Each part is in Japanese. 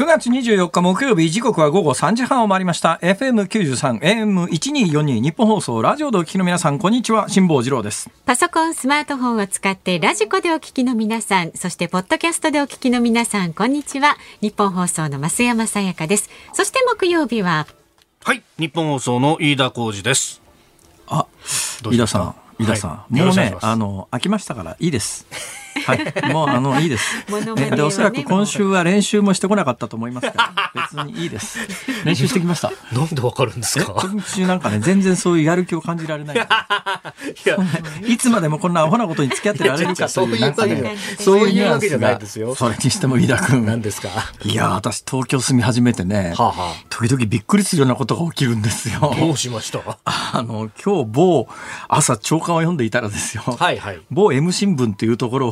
9月24日木曜日時刻は午後3時半を回りました FM93 AM1242 日本放送ラジオでお聞きの皆さんこんにちは辛坊治郎ですパソコン、スマートフォンを使ってラジコでお聞きの皆さん、そしてポッドキャストでお聞きの皆さん、こんにちは。日本放送の増山さやかです。そして木曜日は、はい、日本放送の飯田浩二です。あ飯田さん飯田さん、はいもうねあの飽きましたからいいですはいもうあのいいですねでおそらく今週は練習もしてこなかったと思いますから別にいいです 練習してきましたなんでわかるんですえか。今週なんかね全然そういうやる気を感じられないいや、いつまでもこんなアホなことに付き合ってられるかというなんかねそういうニュアンスわけじゃないがですよ。それにしても飯田君何ですか。いやー私東京住み始めてね、はあは時々びっくりするようなことが起きるんですよ。どうしました？あの今日某朝朝刊を読んでいたらですよ、はいはい。某 M 新聞というところを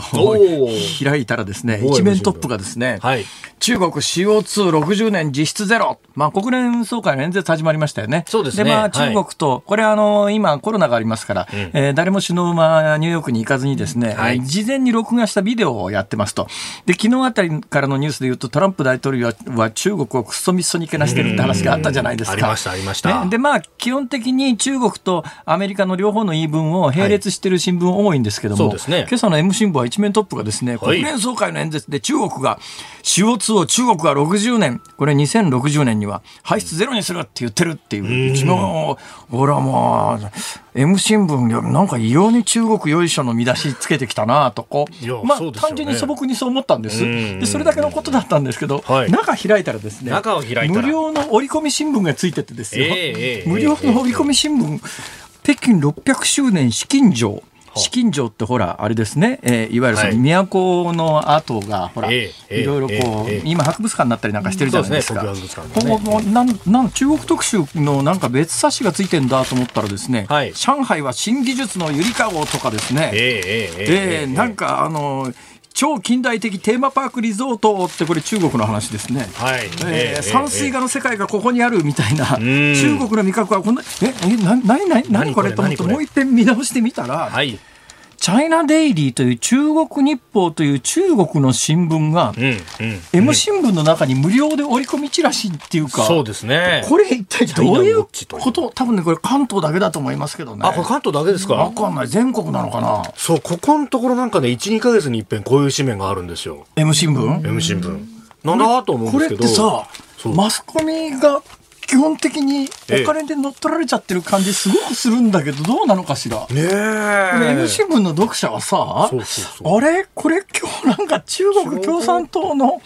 開いたらですね一面トップがですね、はい。中国 CO260 年実質ゼロ、まあ、国連総会の演説始まりましたよね。そうですね。まあ、はい。中国と、これあの、今コロナがありますから、えー誰も首脳はニューヨークに行かずにですね、はい。えー事前に録画したビデオをやってますと。で、昨日あたりからのニュースで言うと、トランプ大統領はは中国をくっそみっそにけなしてるって話があったじゃないですか。ありましたありました。ね。で、まあ、基本的に中国とアメリカの両方の言い分を並列してる新聞多いんですけども、そうですね。今朝の M 新聞は一面トップがですね、はい国連総会の演説で中国が CO2 を中国が60年、これ2060年には排出ゼロにするって言ってるっていう、一面、ほらもう、M 新聞よなんか異様に中国よいしょの見出しつけてきたなとこまあね単純に素朴にそう思ったんです。うんで、それだけのことだったんですけど、はい中開いたらですね、中を開いたら無料の折り込み新聞がついててですよ。ええええ無料の折り込み新聞、北京600周年資金城。資金城ってほら、あれですね、えーいわゆるそのはい。都の跡が、ほら、いろいろこう、今博物館になったりなんかしてるじゃないですか。そうですね東京博物館ここなんなん中国特集のなんか別冊子がついてんだと思ったらですね、はい。上海は新技術のゆりかごとかですね、ええええーなんかあの超近代的テーマパークリゾートってこれ中国の話ですね。はい。えー山水画の世界がここにあるみたいな、ん中国の味覚はこんな、え、え、な、何これ何これと思ってもう一遍見直してみたら、はい。チャイナデイリーという中国日報という中国の新聞が。M 新聞の中に無料で折り込みチラシっていうか、そうですね。これ一体どういうこと、多分ね、これ関東だけだと思いますけどね。あ、これ関東だけですか？わかんない。全国なのかな？そう、ここのところなんかね、一二ヶ月に一遍こういう紙面があるんですよ。?M 新聞？M 新聞。なんだと思うんこれっですけど。てさそうマスコミが基本的にお金で乗っ取られちゃってる感じすごくするんだけどどうなのかしら、ねえ。M 新聞の読者はさそうそうそう。あれ？これ今日なんか中国共産党の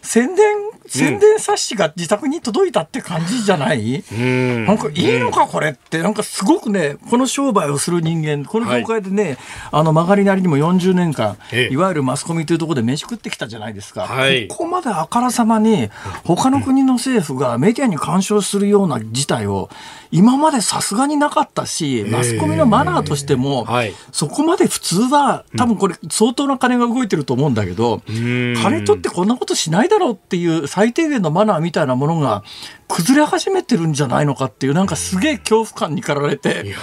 宣伝宣伝冊子が自宅に届いたって感じじゃない、うん。なんかいいのかこれって。なんかすごくねこの商売をする人間この業界でね、あの曲がりなりにも40年間ええ。いわゆるマスコミというところで飯食ってきたじゃないですか、はい。ここまであからさまに他の国の政府がメディアに干渉するような事態を今までさすがになかったしマスコミのマナーとしてもはい。そこまで普通は多分これ相当な金が動いてると思うんだけど金取ってこんなことしないだろうっていう最低限のマナーみたいなものが崩れ始めてるんじゃないのかっていうなんかすげえ恐怖感に駆られて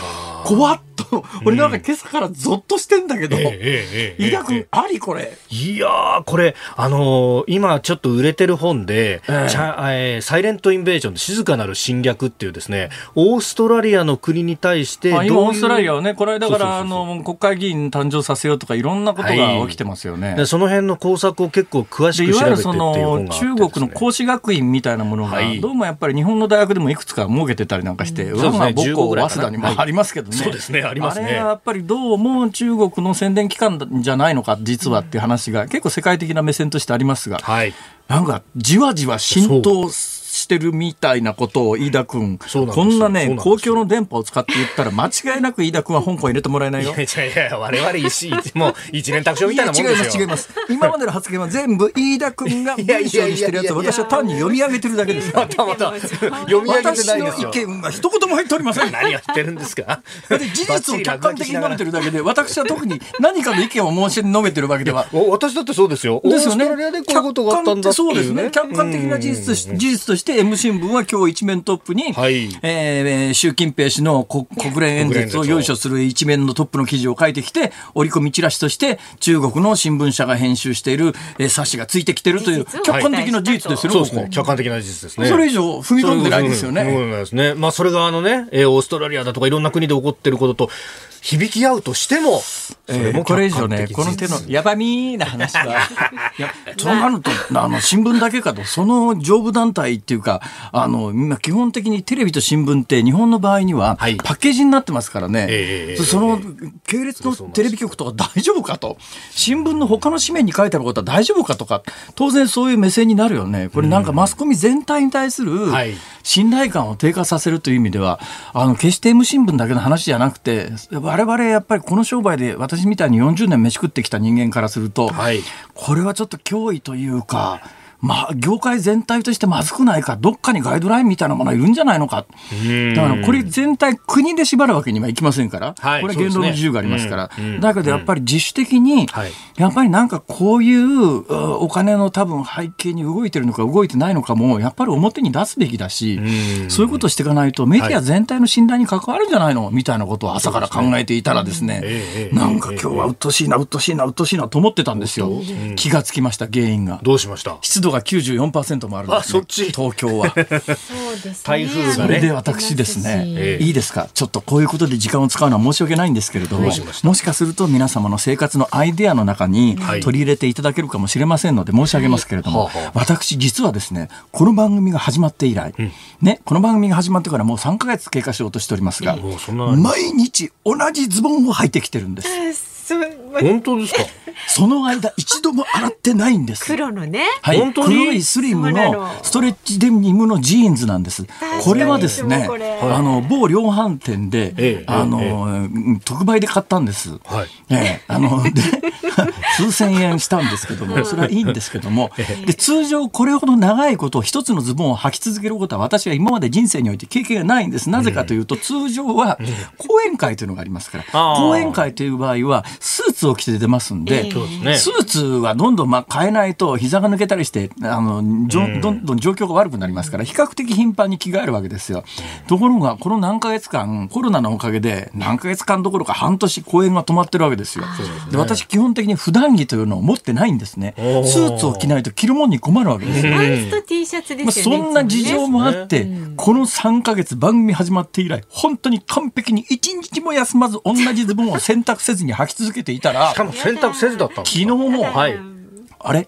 怖っと。俺なんか今朝からゾッとしてんだけどええええええ飯田君ありこれ。いやー、これ、あのー今ちょっと売れてる本で、ええ。チャえーサイレントインベージョン、静かなる侵略っていうですね、オーストラリアの国に対してどういう、あ今オーストラリアはねこれだからあの国会議員誕生させようとかいろんなことが起きてますよね。でその辺の工作を結構詳しく調べてっていうわゆるその本があって中国の孔子学院みたいなものが、はい。どうもやっぱり日本の大学でもいくつか設けてたりなんかして、我が母15校早稲田にもありますけどね、そうですねありますね。あれはやっぱりどうも中国の宣伝機関じゃないのか実はっていう話が結構世界的な目線としてありますが、はい。なんかじわじわ浸透ししてるみたいなことを飯田君、んこんなね公共の電波を使って言ったら間違いなく飯田君は香港入れてもらえないよ いやいやいや、我々一一もう一年卓上みたいなもん違いですよ。ます違います今までの発言は全部飯田君が文章にしてるやつを私は単に読み上げてるだけですからまたまた読み上げて私のないですよ。意見は一言も入っておりません何を言ってるんですか。で 事実を客観的に述べてるだけで私は特に何かの意見を申し述べてるわけではお私だってそうですよ。ですよね。オーストラリアでこういうことがあったんだっていうね。客観的な事実事実として M 新聞は今日一面トップに、はいえー習近平氏の国国連演説をよいしょする一面のトップの記事を書いてきて、折り込みチラシとして中国の新聞社が編集している、えー冊子がついてきてるという客観的な事実ですよね、ここ。そうですね。客観的な事実ですね。それ以上踏み込んでないですよね。そうなんですね。まあ、それがあのね、えーオーストラリアだとかいろんな国で起こってることと響き合うとしても、えーこれ以上ね、客この手のやばみーな話は、いや、そうなると、あの、新聞だけかと、その上部団体っていうか、あの、今基本的にテレビと新聞って日本の場合には、はい。パッケージになってますからね、ええそその系列のテレビ局とか大丈夫かと、新聞の他の紙面に書いてあることは大丈夫かとか、当然そういう目線になるよね。これなんかマスコミ全体に対するはい。信頼感を低下させるという意味では、あの、決して M 新聞だけの話じゃなくて、我々やっぱりこの商売で私みたいに40年飯食ってきた人間からすると、はい。これはちょっと脅威というか、まあ、業界全体としてまずくないか、どっかにガイドラインみたいなものがいるんじゃないのか。だから、これ全体、国で縛るわけにはいきませんから、はいこれは言論の自由がありますから、ね。うん。だけどやっぱり自主的に、はい。やっぱりなんかこういううお金の多分背景に動いてるのか動いてないのかも、やっぱり表に出すべきだし、そういうことをしていかないと、メディア全体の信頼に関わるんじゃないの？みたいなことを朝から考えていたらですね、ええなんか今日はうっとうしいな、うっとうしいな、うっとうしいなと思ってたんですよ。気がつきました、原因が。どうしました？湿度が94%もあるんです、ね、あそっち。東京は。そうですね。台風がね。それで私ですね、ええ。いいですか、ちょっとこういうことで時間を使うのは申し訳ないんですけれども、どうしましたもしかすると皆様の生活のアイデアの中にはい。取り入れていただけるかもしれませんので申し上げますけれども、はい。私実はですね、この番組が始まって以来、ね、この番組が始まってからもう3ヶ月経過しようとしておりますが、毎日同じズボンを履いてきてるんです。本当ですか？その間一度も洗ってないんです。黒のね。はい、本当に？黒いスリムのの。ストレッチデニムのジーンズなんです。これはですねあの某量販店で、ええあの、特売で買ったんです。はい。ええあので 数千円したんですけども、それはいいんですけども、で通常これほど長いこと一つのズボンを履き続けることは私は今まで人生において経験がないんです。なぜかというと、通常は講演会というのがありますから、講演会という場合はスーツを着て出ますんで、そうですね。スーツはどんどんまあ変えないと膝が抜けたりしてあのじょどんどん状況が悪くなりますから比較的頻繁に着替えるわけですよ。ところがこの何ヶ月間コロナのおかげで何ヶ月間どころか半年公演が止まってるわけですよ。で私基本的に普段着というのを持ってないんですね。スーツを着ないと着るもんに困るわけですよ。パンツと T シャツでまあ、すよね、そんな事情もあって、この3ヶ月番組始まって以来、本当に完璧に一日も休まず同じズボンを選択せずに履き続けていたらしか、も選択せずだったんです昨日も、はい。あれ？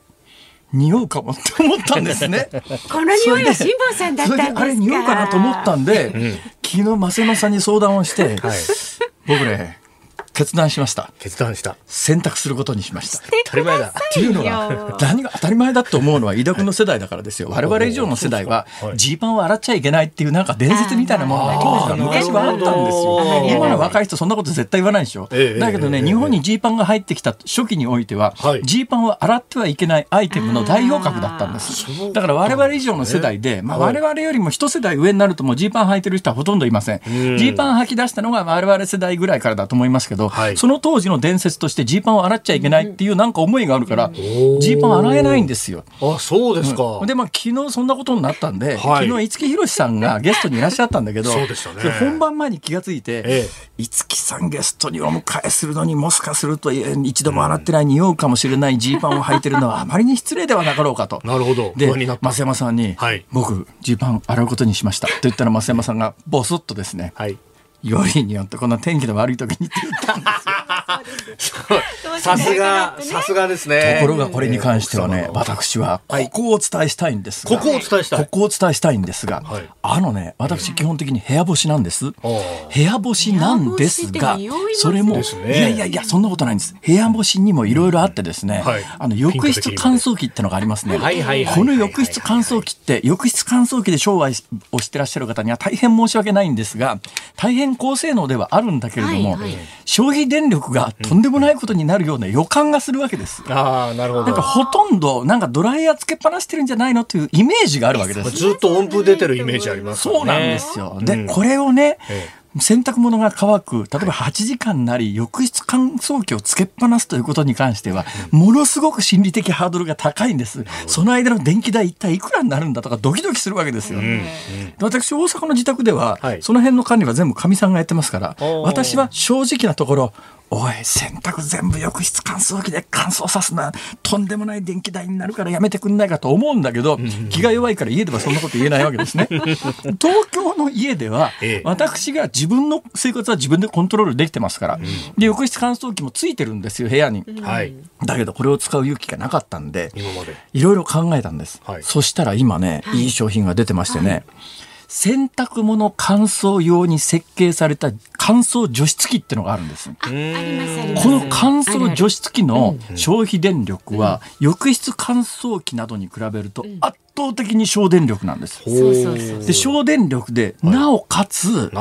匂うかもって思ったんですね。この匂いは辛坊さんだったんですかそれであれ匂うかなと思ったんで、昨日増山さんに相談をして、はい。僕ね決断しました。決断した。選択することにしました。当たり前だ。っていうのは何が当たり前だと思うのは飯田君の世代だからですよ。我々以上の世代ははい。ジーパンを洗っちゃいけないっていうなんか伝説みたいなものが当時は昔はあったんですよ。今の若い人そんなこと絶対言わないでしょ。ええだけどねええ。日本にジーパンが入ってきた初期においてははい。ジーパンを洗ってはいけないアイテムの代表格だったんです。だから我々以上の世代で、まあ我々よりも一世代上になるともうジーパン履いてる人はほとんどいません。ジーパン履き出したのが我々世代ぐらいからだと思いますけど、はい。その当時の伝説としてジーパンを洗っちゃいけないっていうなんか思いがあるから、ジーパン洗えないんですよ。あそうですか、で、まあ、昨日そんなことになったんで、はい。昨日五木ひろしさんがゲストにいらっしゃったんだけど、そうでしたね。本番前に気がついて、え五木さんゲストにお迎えするのにもしかするとえ一度も洗ってない匂うかもしれないジーパンを履いてるのはあまりに失礼ではなかろうかと。なるほど。で増山さんに、はい。僕ジーパン洗うことにしました。と言ったら増山さんがボソッとですね、はいよりによってこんな天気の悪い時にって言ったんですよ。さすが、さすがですね。ところがこれに関してはね、私はここをお伝えしたいんですが、ここをお伝えしたい。ここをお伝えしたいんですが、はい。あのね、私基本的に部屋干しなんです。部ー。屋干しなんですがそれも、いやいやいや、そんなことないんです。部屋干しにもいろいろあってですね、はいあの、浴室乾燥機ってのがありますね。この浴室乾燥機って、浴室乾燥機で商売をしてらっしゃる方には大変申し訳ないんですが、大変高性能ではあるんだけれども、はいはい消費電力がとんでもないことになるような予感がするわけです。ああ、なるほど。なんかほとんど、なんかドライヤーつけっぱなしてるんじゃないのというイメージがあるわけです。ずっと音符出てるイメージありますね。そうなんですよ。で、うんこれをね、え洗濯物が乾く、例えば8時間なり、浴室乾燥機をつけっぱなすということに関しては、ものすごく心理的ハードルが高いんです。その間の電気代一体いくらになるんだとかドキドキするわけですよ。で私、大阪の自宅では、はい。その辺の管理は全部かみさんがやってますから私は正直なところ、おい、洗濯全部浴室乾燥機で乾燥さすな、とんでもない電気代になるからやめてくんないかと思うんだけど、気が弱いから家ではそんなこと言えないわけですね。東京の家ではええ、私が自分の生活は自分でコントロールできてますから、で、浴室乾燥機もついてるんですよ、部屋に。はい。だけど、これを使う勇気がなかったんで、今まで。いろいろ考えたんです。はいそしたら今ね、いい商品が出てましてね、洗濯物乾燥用に設計された乾燥除湿機ってのがあるんです。この乾燥除湿湿機の消費電力は、浴室乾燥機などに比べると圧倒的に省電力なんです。で、省電力で、なおかつ。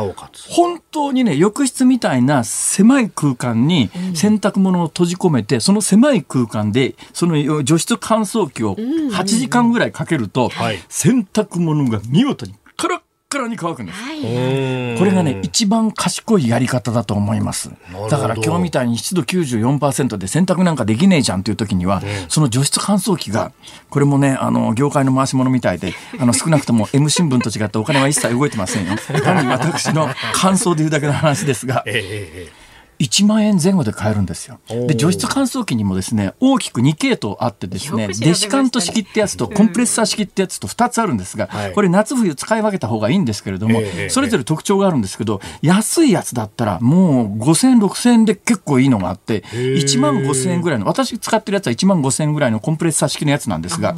本当にね、浴室みたいな狭い空間に洗濯物を閉じ込めて、その狭い空間で、その除湿乾燥機を8時間ぐらいかけると、はい。洗濯物が見事にカラッカラに乾くんです。はい。これがね、一番賢いやり方だと思います。だから今日みたいに湿度94%で洗濯なんかできねえじゃんっていう時には、その除湿乾燥機が、これもね、あの、業界の回し物みたいで、あの、少なくとも M 新聞と違ってお金は一切動いてませんよ。単に私の感想で言うだけの話ですが、ええええ1万円前後で買えるんですよ。で、除湿乾燥機にもですね、大きく2系統あってですね、デシカント式ってやつとコンプレッサー式ってやつと2つあるんですが、はい。これ夏冬使い分けた方がいいんですけれども、ええそれぞれ特徴があるんですけど、安いやつだったらもう5000、6000円で結構いいのがあって、え1万5000円ぐらいの、私使ってるやつは1万5000円ぐらいのコンプレッサー式のやつなんですが、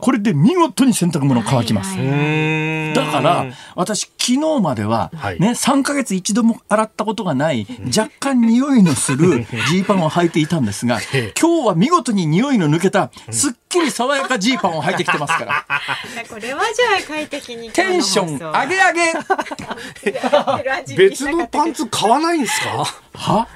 これで見事に洗濯物乾きます。だから、私、昨日までは、はい。ね、3ヶ月一度も洗ったことがない、若干匂いのする ジーパンを履いていたんですが、今日は見事に匂いの抜けた、すっきり爽やかジーパンを履いてきてますから、これはじゃあ快適に。テンション上げ上げ。別のパンツ買わないんですか？は？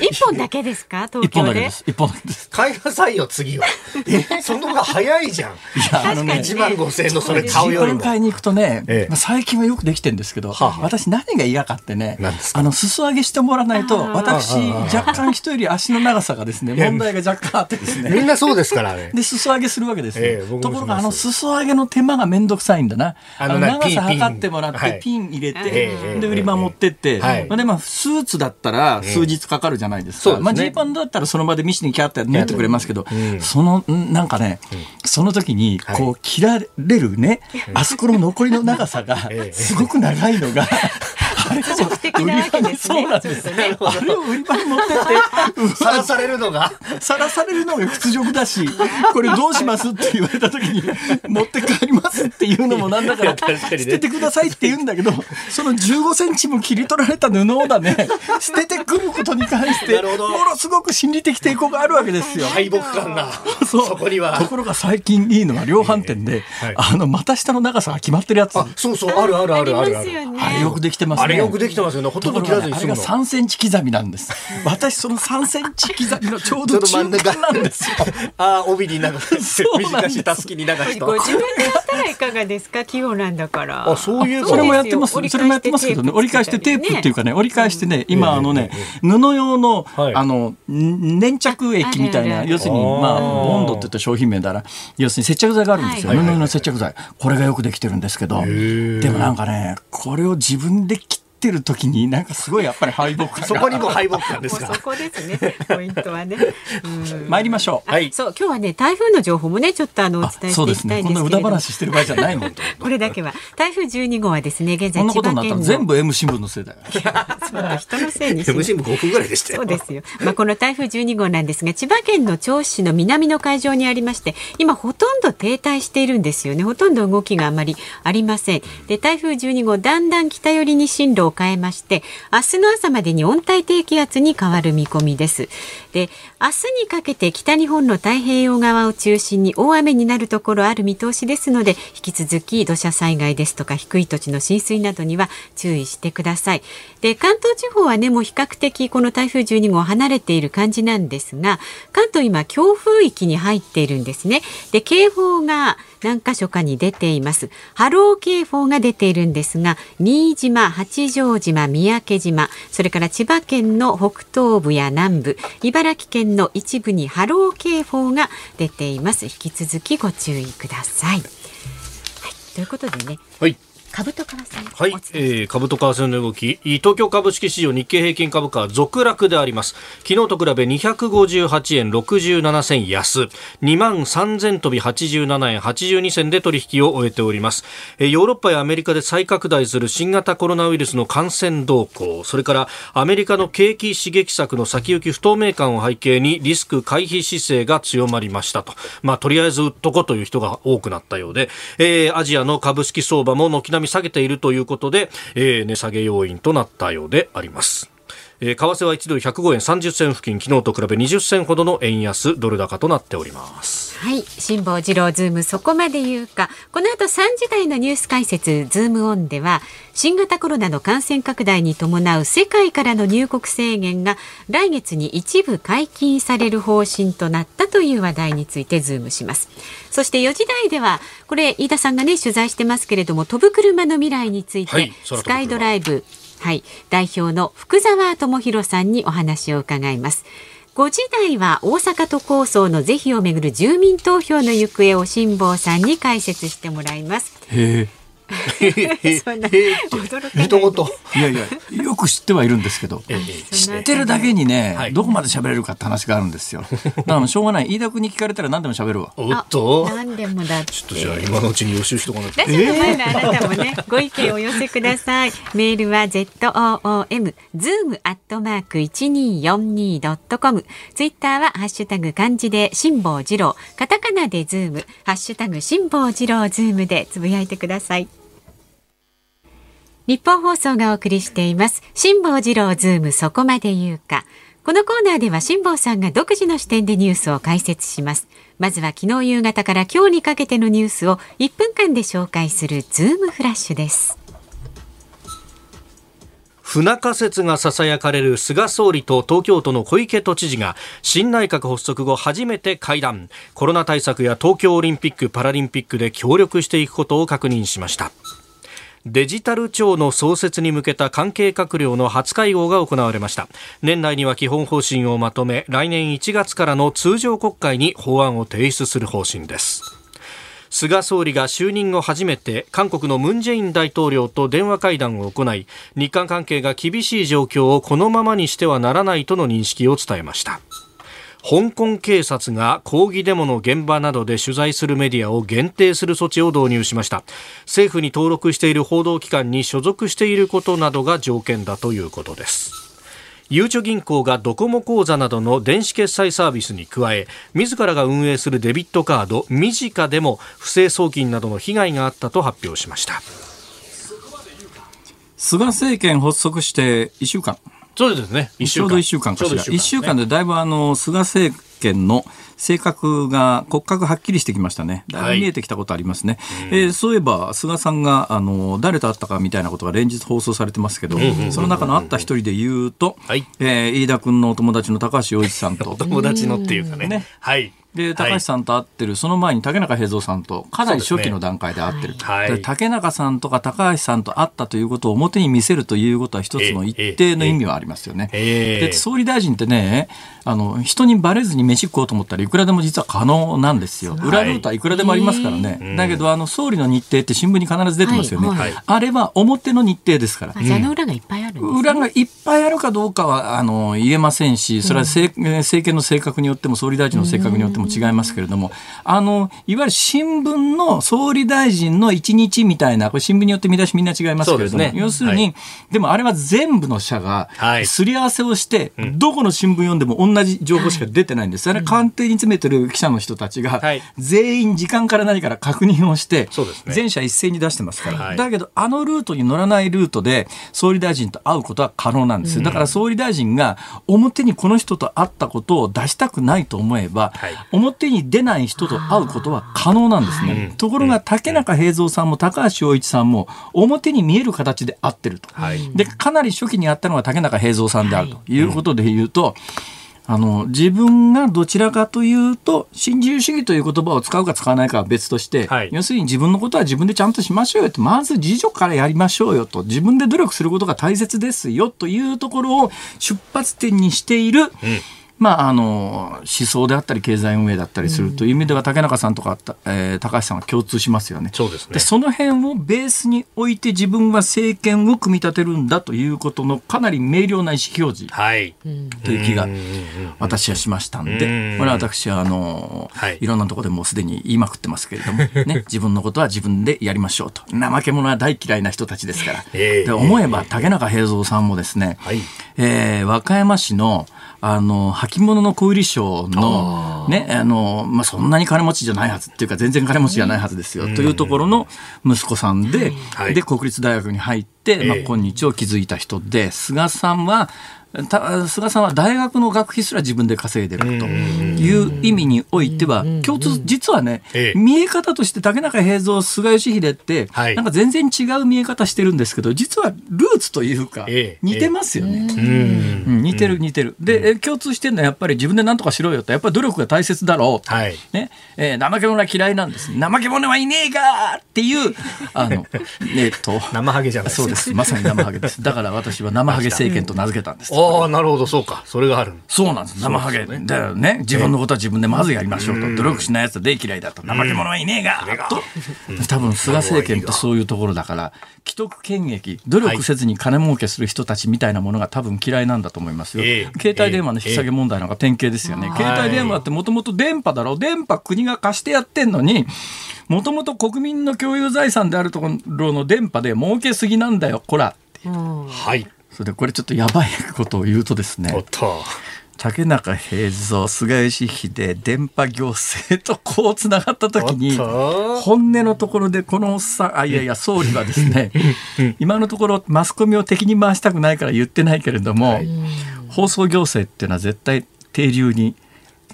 一本だけですか？東一本だ京でけです。一本だけです。買いなさいよ、次は。え、その方が早いじゃん。いや、あのね、1万5千円のそれジ買うよりも。ーパン買いに行くとね、ええ。まあ、最近はよくできてるんですけど、はあはあ。私何が嫌かってねあの、裾上げしてもらわないと、私、若干人より足の長さがですね、問題が若干あってですね。みんなそうですから、あれ。で、裾上げするわけですよ。ところが、あの、裾上げの手間がめんどくさいんだな。あの、長さ測ってもらって、はい。ピン入れて、ええで、売り場持ってって、はい。まあで、まあ、スーツだったら数日かかるじゃないですか。まあ、ジーパンだったらその場でミシンにキャッて縫ってくれますけど、その、んなんかね、その時に、こう、切られるね、あそこの残りの長さが え、え。すごく長いのが、あれを素敵なわけですねそうなんです。あれを売り場に持ってって、さらされるのが？さらされるのが屈辱だし、これどうしますって言われた時に、持って帰りますっていうのもなんだから、捨ててくださいって言うんだけど、その15センチも切り取られた布をだね、捨ててくることに関して、ものすごく心理的抵抗があるわけですよ。敗北感が。そうそこにはと。ころが最近いいのは量販店で、はいあの、股下の長さが決まってるやつ。あ、そうそう、あるあるあるあるある。あれよくできてますね。よくできてますよね。ほとんど切らずにあれが済むの。3センチ刻みなんです。私その3センチ刻みのちょうど中間なんですよ。ああ、帯に流して、そうなんです短したすきに流した。ご自分でやったらいかがですか？器用なんだからあそういえばそれもやってます。折りそれもやってますけどね。折り返してテープっていうかね、折り返してね、今あのね、布用の、はいあの、ん粘着液みたいな、要するに、まあ、ボンドって言った商品名だら、要するに接着剤があるんですよ。はい布用の接着剤。これがよくできてるんですけど、でもなんかね、これを自分で切ってってる時になんかすごいやっぱり敗北そこにも敗北感ですかもうそこですね。ポイントはね。うん参りましょうはいそう今日はね台風の情報もねちょっとあのおあ伝えそうですしていきたいんねこんな裏ですけれども。話してる場合じゃないもんこれだけは台風12号はですね現在こんなことになった千葉県全部 M 新聞のせいだよ人のせいにしない MC も5分ぐらいでしたよそうですよ。まあ、この台風12号なんですが、千葉県の銚子市の南の海上にありまして、今ほとんど停滞しているんですよね。ほとんど動きがあまりありません。で、台風12号、だんだん北寄りに進路を変えまして、明日の朝までに温帯低気圧に変わる見込みです。で、明日にかけて北日本の太平洋側を中心に大雨になるところある見通しですので、引き続き土砂災害ですとか低い土地の浸水などには注意してください。で、関東地方はね、もう比較的この台風12号離れている感じなんですが、関東今強風域に入っているんですね。で、警報が何箇所かに出ています。波浪警報が出ているんですが、新島、八丈島、三宅島、それから千葉県の北東部や南部、茨城県の一部に波浪警報が出ています。引き続きご注意ください。はい、ということでね、はい株と為替はいえー、株と為替の動き、東京株式市場日経平均株価は続落であります。昨日と比べ258円67銭安、2万3000飛び87円82銭で取引を終えております。えーヨーロッパやアメリカで再拡大する新型コロナウイルスの感染動向、それからアメリカの景気刺激策の先行き不透明感を背景にリスク回避姿勢が強まりましたと。まあ、とりあえず売っとこという人が多くなったようで、えーアジアの株式相場も軒並み下げているということで、えー値下げ要因となったようであります。えー為替は1ドル105円30銭付近、昨日と比べ20銭ほどの円安ドル高となっております。はい、辛坊治郎ズームそこまで言うか。この後3時台のニュース解説ズームオンでは新型コロナの感染拡大に伴う世界からの入国制限が来月に一部解禁される方針となったという話題についてズームします。そして4時台ではこれ飯田さんがね取材してますけれども飛ぶ車の未来について、はいスカイドライブはい、代表の福沢智弘さんにお話を伺います。5時台は大阪都構想の是非をめぐる住民投票の行方を辛坊さんに解説してもらいます。へそんな驚かない一言。えいやいやよく知ってはいるんですけど。知ってるだけにね、はい。どこまで喋れるかって話があるんですよ。だからしょうがない。飯田君に聞かれたら何でも喋るわ。おっと。あ何でもだって。ちょっとじゃあ今のうちに予習しとかないと。ラジオの前のあなたもね、ご意見をお寄せください。メールは z o o m zoom アットマーク一二四二ドットコム。ツイッターはハッシュタグ漢字で辛坊治郎、カタカナでズーム、ハッシュタグ辛坊治郎ズームでつぶやいてください。ニッポン放送がお送りしています。辛坊治郎ズームそこまで言うか。このコーナーでは辛坊さんが独自の視点でニュースを解説します。まずは昨日夕方から今日にかけてのニュースを1分間で紹介するズームフラッシュです。不仲説が囁かれる菅総理と東京都の小池都知事が新内閣発足後初めて会談コロナ対策や東京オリンピック・パラリンピックで協力していくことを確認しましたデジタル庁の創設に向けた関係閣僚の初会合が行われました。年内には基本方針をまとめ来年1月からの通常国会に法案を提出する方針です。菅総理が就任後初めて韓国のムン・ジェイン大統領と電話会談を行い日韓関係が厳しい状況をこのままにしてはならないとの認識を伝えました。香港警察が抗議デモの現場などで取材するメディアを限定する措置を導入しました。政府に登録している報道機関に所属していることなどが条件だということです。ゆうちょ銀行がドコモ口座などの電子決済サービスに加え自らが運営するデビットカードミジカでも不正送金などの被害があったと発表しました。菅政権発足して1週間。そうですね。一ちょうど1週間かしら。1週間でだいぶあの、菅政権の性格が、骨格はっきりしてきましたね。だいぶ見えてきたことありますね。えーそういえば、菅さんが、あの、誰と会ったかみたいなことが連日放送されてますけど、その中の会った一人で言うと、はい。えー飯田君のお友達の高橋洋一さんと、友達のっていうかね。ね。はいで高橋さんと会ってる、その前に竹中平蔵さんとかなり初期の段階で会ってる、はい。で竹中さんとか高橋さんと会ったということを表に見せるということは一つの一定の意味はありますよね。ええ。で総理大臣ってねあの人にバレずに飯食おうと思ったらいくらでも実は可能なんですよ。裏ルートはいくらでもありますからね。だけどあの総理の日程って新聞に必ず出てますよね。はいはい。あれは表の日程ですから。あの裏がいっぱいあるね。裏がいっぱいあるかどうかはあの言えませんし、それは政,、政権の性格によっても総理大臣の性格によっても違いますけれども、あのいわゆる新聞の総理大臣の一日みたいな、これ新聞によって見出しみんな違いますけれども、ね。要するに、はでもあれは全部の社がはい。すり合わせをして、どこの新聞読んでも同じ情報しか出てないんです。あれ官邸に詰めてる記者の人たちが、はい。全員時間から何から確認をして、全社一斉に出してますから、はい。だけどあのルートに乗らないルートで総理大臣と会うことは可能なんです。よだから総理大臣が表にこの人と会ったことを出したくないと思えば、はい。表に出ない人と会うことは可能なんですね、ところが竹中平蔵さんも高橋洋一さんも表に見える形で会ってると、はい。でかなり初期にやったのが竹中平蔵さんであるということで言うと、あの自分がどちらかというと新自由主義という言葉を使うか使わないかは別として、はい。要するに自分のことは自分でちゃんとしましょうよと。まず自助からやりましょうよと。自分で努力することが大切ですよというところを出発点にしている、まあ、あの思想であったり経済運営だったりするという意味では竹中さんとか、えー高橋さんは共通しますよね。そうですねでその辺をベースに置いて自分は政権を組み立てるんだということのかなり明瞭な意思表示はい。という気が私はしましたんうんで、これは私はあの、はいい、ろんなところでもうすでに言いまくってますけれども、ね、自分のことは自分でやりましょうと。怠け者は大嫌いな人たちですから。ええで思えば竹中平蔵さんもですね、はいえー和歌山市のあの履物の小売商のねあの、まあ、そんなに金持ちじゃないはずっていうか全然金持ちじゃないはずですよ、というところの息子さんで、はい。で国立大学に入って、まあええ、今日を築いた人で菅さんはた菅さんは大学の学費すら自分で稼いでるという意味においては共通実はね、ええ見え方として竹中平蔵菅義偉って、はいなんか全然違う見え方してるんですけど実はルーツというかええ似てますよね。うんうん、似てる似てる。で、え共通してるのはやっぱり自分で何とかしろよと、やっぱり努力が大切だろう。はいね、えー怠け者は嫌いなんです。怠け者はいねえがっていう、あの、えっと、生ハゲじゃないですかそうです。まさに生ハゲです。だから私は生ハゲ政権と名付けたんです。ああ、なるほど、そうか。それがある。そうなんです。生ハゲ。だよね。自分のことは自分でまずやりましょうと。努力しない奴は大嫌いだと。怠け者はいねえがと。多分菅政権ってそういうところだから、既得権益、努力せずに金儲けする人たちみたいなものが多分嫌いなんだと思いますよ。ええ携帯電話の引き下げ問題なんか典型ですよね。携帯電話ってもともと電波だろう。電波国が貸してやってんのに、もともと国民の共有財産であるところの電波で儲けすぎなんだよ、こら。はい。それでこれちょっとやばいことを言うとですねおっ。と。竹中平蔵菅義偉電波行政とこうつながった時に本音のところでこのおっさんあいやいや総理はですね 今のところマスコミを敵に回したくないから言ってないけれども放送行政っていうのは絶対定流に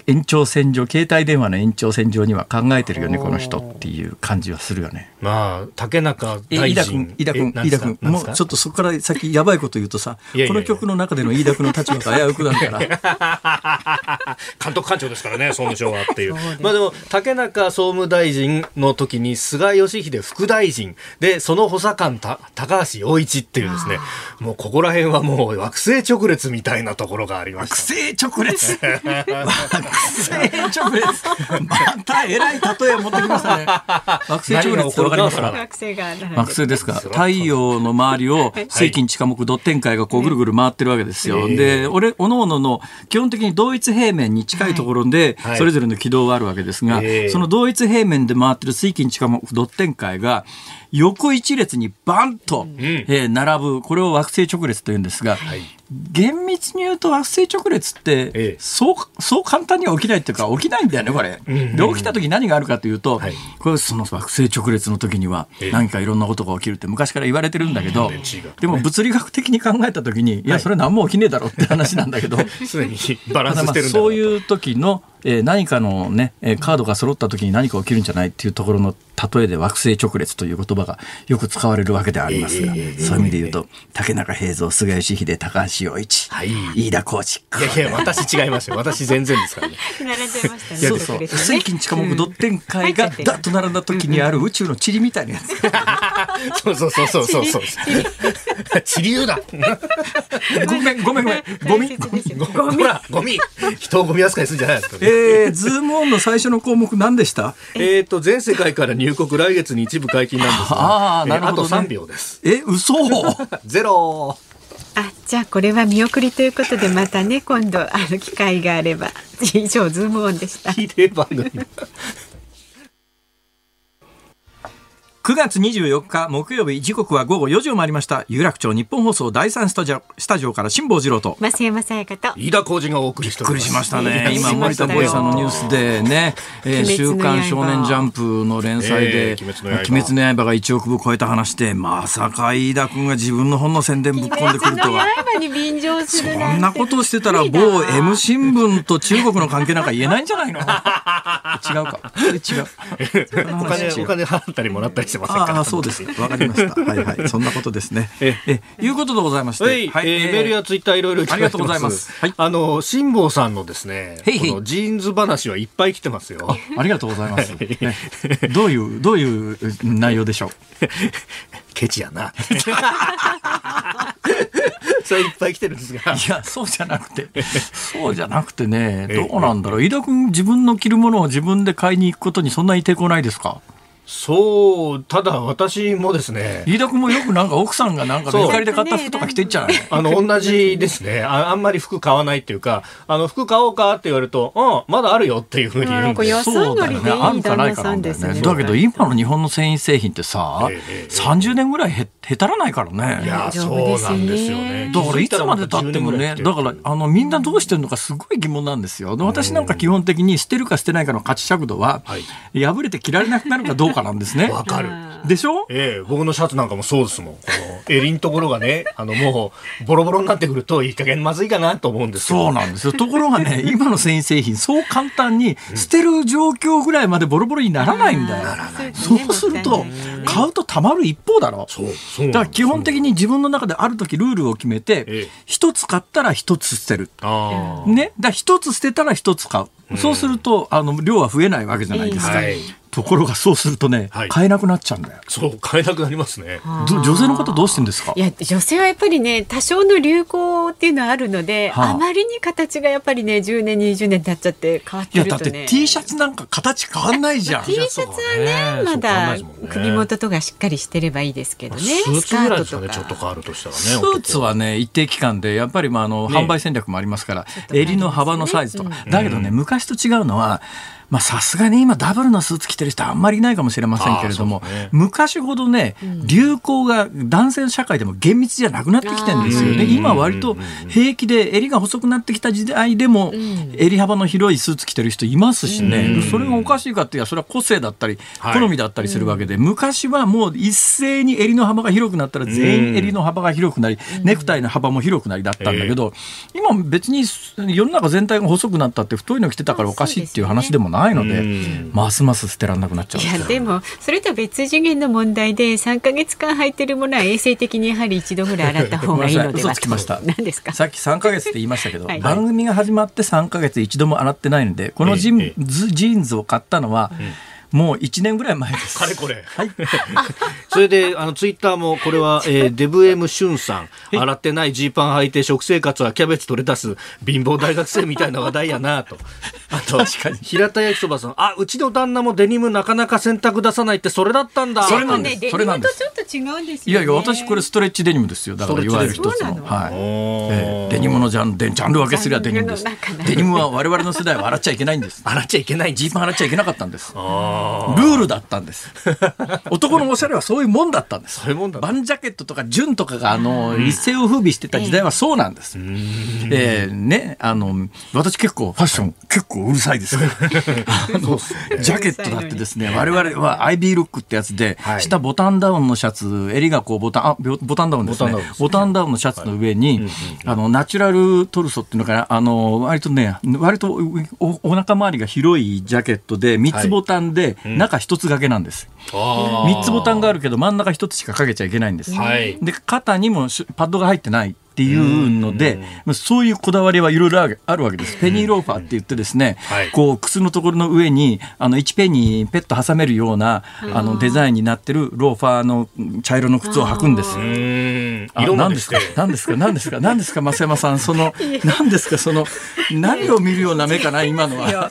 延長線上携帯電話の延長線上には考えてるよねこの人っていう感じはするよね。まあ、竹中え大飯田君臣。飯田君え飯田君もうちょっとそこから先やばいこと言うとさこの曲の中での飯田君の立場が危うくなるから。監督官庁ですからね、総務省はっていう。まあでも、竹中総務大臣の時に菅義偉副大臣で、その補佐官た高橋洋一っていうですね、もうここら辺はもう惑星直列みたいなところがありま惑した。星直列？惑星直列またえらい例えを持ってきましたね。惑星直列ってわかりますか何が起こるかわからない学生が。惑星ですか 太陽の周りを水金地下木ドッテン界がこうぐるぐる回ってるわけですよ。ええで俺おのおのの基本的に同一平面に近いところではい。それぞれの軌道があるわけですが、ええ。その同一平面で回ってる水金地下木ドッテン界が横一列にバンと、えー並ぶこれを惑星直列というんですが、はい厳密に言うと惑星直列って、ええ。そうそう簡単には起きないっていうか起きないんだよねこれ。で起きた時何があるかというと、はい。これその惑星直列の時にはええ。何かいろんなことが起きるって昔から言われてるんだけど、電池がでも物理学的に考えた時に、いやそれ何も起きねえだろうって話なんだけど。そういう時のえー何かのね、えーカードが揃った時に何か起きるんじゃないっていうところの例えで惑星直列という言葉がよく使われるわけではありますが、そういう意味で言うと、竹中平蔵、菅義偉、高橋洋一、はい飯田浩二。いやいや、私違いますよ。私全然ですからね。並んでましたね。そうそう。水金地下木ドッテン会がダッと並んだ時にある宇宙の塵みたいなやつ。そうそうそうそうそうそう。地流だ。ごめん、ごめん、ごめん。ゴミ。大切ですよゴミ。ほら、ゴミ。人をゴミ扱いするんじゃないですか。えー、ズームオンの最初の項目何でした？えっと、全世界から入国来月に一部解禁なんですが、あーなるほどね。えーあと3秒です。え、嘘。ゼロ。あ、じゃあこれは見送りということでまたね今度あの機会があれば。以上ズームオンでした。ひでえ番組。9月24日木曜日時刻は午後4時を回りました有楽町日本放送第3スタジオスタジオから辛坊治郎と増山さやかと。飯田浩二がお送りしております。びっくりしましたね。今、森田したよボイさんのニュースでね、えー週刊少年ジャンプの連載で、えー鬼滅の刃が1億部超えた話で、まさか飯田君が自分の本の宣伝ぶっ込んでくるとは。刃に便乗するなんて。こんなことをしてたら某 M 新聞と中国の関係なんか言えないんじゃないの？違うか。違う。お金、話違うお金払ったりもらったりしてませんから。ああ、そうです。わかりました。はいはい。そんなことですね。え、え、いうことでございまして。はい、えーメールやツイッターいろいろありがとうございますはいあの、辛坊さんのですね、このジーンズ話はいっぱい来てますよ。ありがとうございます。ねどういう、どういう内容でしょう？ケチやな。それいっぱい来てるんですが。いや、そうじゃなくて、そうじゃなくてね、どうなんだろう。飯田君、自分の着るものを自分で買いに行くことにそんなに抵抗ないですか？そう、ただ私もですね、飯田君もよくなんか奥さんがなんかそうメルカリで買った服とか着てんじゃない？あの、同じですね。ああんまり服買わないっていうか、あの、服買おうかって言われると、うん、まだあるよっていうふうに言うんで。なんか安上がりでいいあるかないかなんだよね。んですね。だけど今の日本の繊維製品ってさ、ええええ30年ぐらいへへたらないからね。いや、そうなんですよね。だからいつまで経ってもね、だからあのみんなどうしてるのかすごい疑問なんですよ。で私なんか基本的に捨てるか捨てないかの価値尺度は、はい破れて着られなくなるかどうかなんですね。わかる。でしょ？ええ僕のシャツなんかもそうですもん。この襟のところがね、あのもうボロボロになってくるといい加減まずいかなと思うんですよ。そうなんですよ。ところがね、今の繊維製品、そう簡単に捨てる状況ぐらいまでボロボロにならないんだよ。そうすると、買うとたまる一方だろ。そう、そうだから基本的に自分の中である時ルールを決めえてえ、一つ買ったら一つ捨てる。ああ。ね。だ一つ捨てたら一つ買う。そうすると、あの、量は増えないわけじゃないですか。はい。ところがそうするとね、はい。買えなくなっちゃうんだよ。そう、買えなくなりますね。ど女性の方どうしてんですか？いや女性はやっぱりね多少の流行っていうのはあるので、はあ。あまりに形がやっぱりね10年20年経っちゃって変わっいや、てるとね。だって T シャツなんか形変わんないじゃん。T シャツはねまだ首元とかしっかりしてればいいですけどね。スーツぐらいですか。ね、スカートとかちょっと変わるとしたらね。スーツはね、一定期間で、やっぱりまああの、ね販売戦略もありますから、襟の幅のサイズとか。だけどね、昔と違うのは、まあさすがに今ダブルのスーツ着てる人あんまりいないかもしれませんけれども、ね。昔ほどね、流行が男性の社会でも厳密じゃなくなってきてるんですよね。うん。今割と平気で襟が細くなってきた時代でも、襟幅の広いスーツ着てる人いますしね、それがおかしいかっていや、それは個性だったり、はい。好みだったりするわけで、昔はもう一斉に襟の幅が広くなったら全員襟の幅が広くなり、ネクタイの幅も広くなりだったんだけど、今別に世の中全体が細くなったって太いの着てたからおかしいっていう話でもないので、うん。ますます捨てられなくなっちゃう。んいですよ。やでもそれとは別次元の問題で3か月間履いてるものは衛生的にやはり一度ぐらい洗った方がいいので嘘はつきました。何ですか？さっき3ヶ月って言いましたけど、はい。番組が始まって3ヶ月一度も洗ってないので、このジン、ええズジーンズを買ったのは、もう1年ぐらい前です。かれこれ。はい。それで、あの、ツイッターも、これは、えーデブエムシュンさん。洗ってないジーパン履いて食生活はキャベツ取れ出す貧乏大学生みたいな話題やなと。あと、確かに平田焼きそばさん。あ、うちの旦那もデニムなかなか洗濯出さないってそれだったんだ。それなんですそれなんですちょっと違うんですよ、ね、いやいや、私これストレッチデニムですよ。だからいわゆる一つの。そうなのはい。ええデニムのジャンル、ジャンル分けすりゃデニムですデニムは我々の世代は洗っちゃいけないんです。洗っちゃいけないジーパン洗っちゃいけなかったんです。あルールだったんです。男のおしゃれはそういうもんだったんです。そういうもんだバンジャケットとかジュンとかがあの、一世を風靡してた時代はそうなんです。えーね、あの、私結構ファッション結構うるさいですから。あのジャケットだってですね、我々はアイビールックってやつで、はい下ボタンダウンのシャツ、襟がこうボタン、あ、ボボタンダウンですね。ボタンダウンですねボタンダウンのシャツの上に、あの、ナチュラルトルソっていうのかな、あの、割とね、割とおお腹周りが広いジャケットで、三つボタンで、中一つ掛けなんです。あ三つボタンがあるけど、真ん中一つしかかけちゃいけないんです。はいで、肩にもしパッドが入ってない。っていうので、まあそういうこだわりはいろいろあるわけです。ペニーローファーって言ってですね、はい。こう靴のところの上にあの1ペニーペット挟めるようなあのデザインになってるローファーの茶色の靴を履くんです。あ何ですか？何ですか？何ですか？何ですか？増山さんその何ですか？その何を見るような目かな今のは。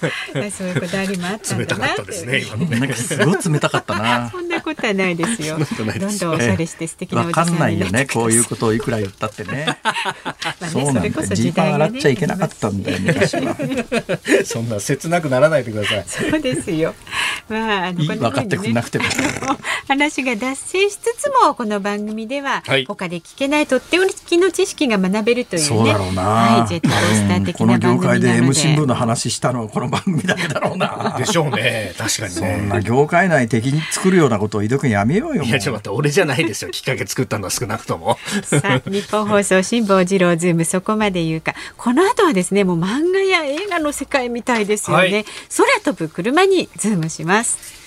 そういうこだわりもあったん冷ただなかったですね 今のね。なんかすごい冷たかったな。そんなことはないですよ。どんどんおしゃれして素敵なおわかじさんにんないよね。なってこういうことをいくら言ったってね そうなんだ。それこそよジーパン洗っちゃいけなかったんだよ昔は。そんな切なくならないでください。そうですよ。まあ、あの分かってくんなくても 話が脱線しつつもこの番組では、はい。他で聞けないとっておきの知識が学べるというね。そうだろうな、はい、ジェットコースターうん的この業な番組なので、界で M 新聞の話したのはこの番組だけだろうな。でしょうね。確かにそんねな業界内敵に作るようなことを井戸君やめようよいやちょっと待って。俺じゃないですよ。きっかけ作ったのは少なくとも。さあニッポン放送辛坊治郎ズームそこまで言うか。この後はですねもう漫画や映画の世界みたいですよね、はい。空飛ぶ車にズームします。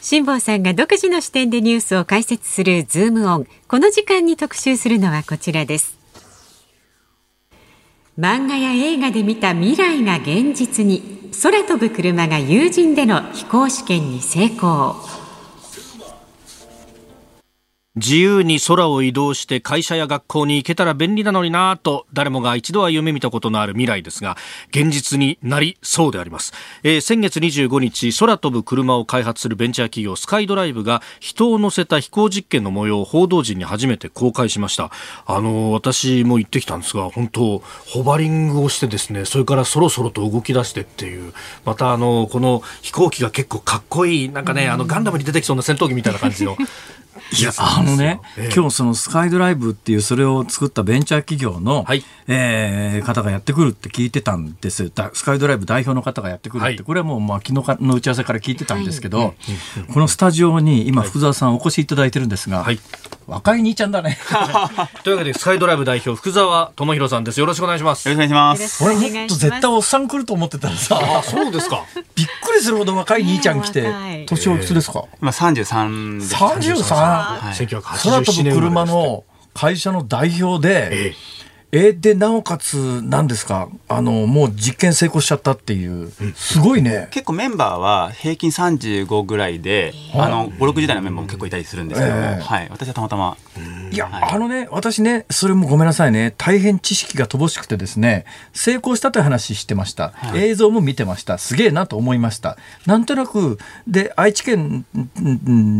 辛坊さんが独自の視点でニュースを解説するズームオンこの時間に特集するのはこちらです。漫画や映画で見た未来が現実に。空飛ぶ車が有人での飛行試験に成功自由に空を移動して会社や学校に行けたら便利なのになぁと誰もが一度は夢見たことのある未来ですが現実になりそうであります、えー先月25日空飛ぶ車を開発するベンチャー企業スカイドライブが人を乗せた飛行実験の模様を報道陣に初めて公開しました。あのー私も行ってきたんですが本当ホバリングをしてですねそれからそろそろと動き出してっていうまたあのーこの飛行機が結構かっこいいなんかねあのガンダムに出てきそうな戦闘機みたいな感じのいや、あのね、ええ。今日そのスカイドライブっていうそれを作ったベンチャー企業の、はい。えー方がやってくるって聞いてたんです。だスカイドライブ代表の方がやってくるって、はい。これはもうまあ昨日の打ち合わせから聞いてたんですけど、このスタジオに今福澤さんお越しいただいてるんですが、はい。若い兄ちゃんだね。というわけでスカイドライブ代表福澤智弘さんです。よろしくお願いします。よろしくお願いします。俺よろしくお願いします。ほんと絶対おっさん来ると思ってたらさ、あそうですかびっくりするほど若い兄ちゃん来て。年おいくつですか、今33です。33はい。1987空飛ぶ年車の会社の代表で、ええでなおかつ何ですか？あのもう実験成功しちゃったっていう。すごいね、結構メンバーは平均35ぐらいで、あ。の5、6時代のメンバーも結構いたりするんですけども、ええ。はい、私はたまたま、いや、はい。あのね私ねそれもごめんなさいね。大変知識が乏しくてですね成功したという話してました、映像も見てました。すげえなと思いました。なんとなくで愛知県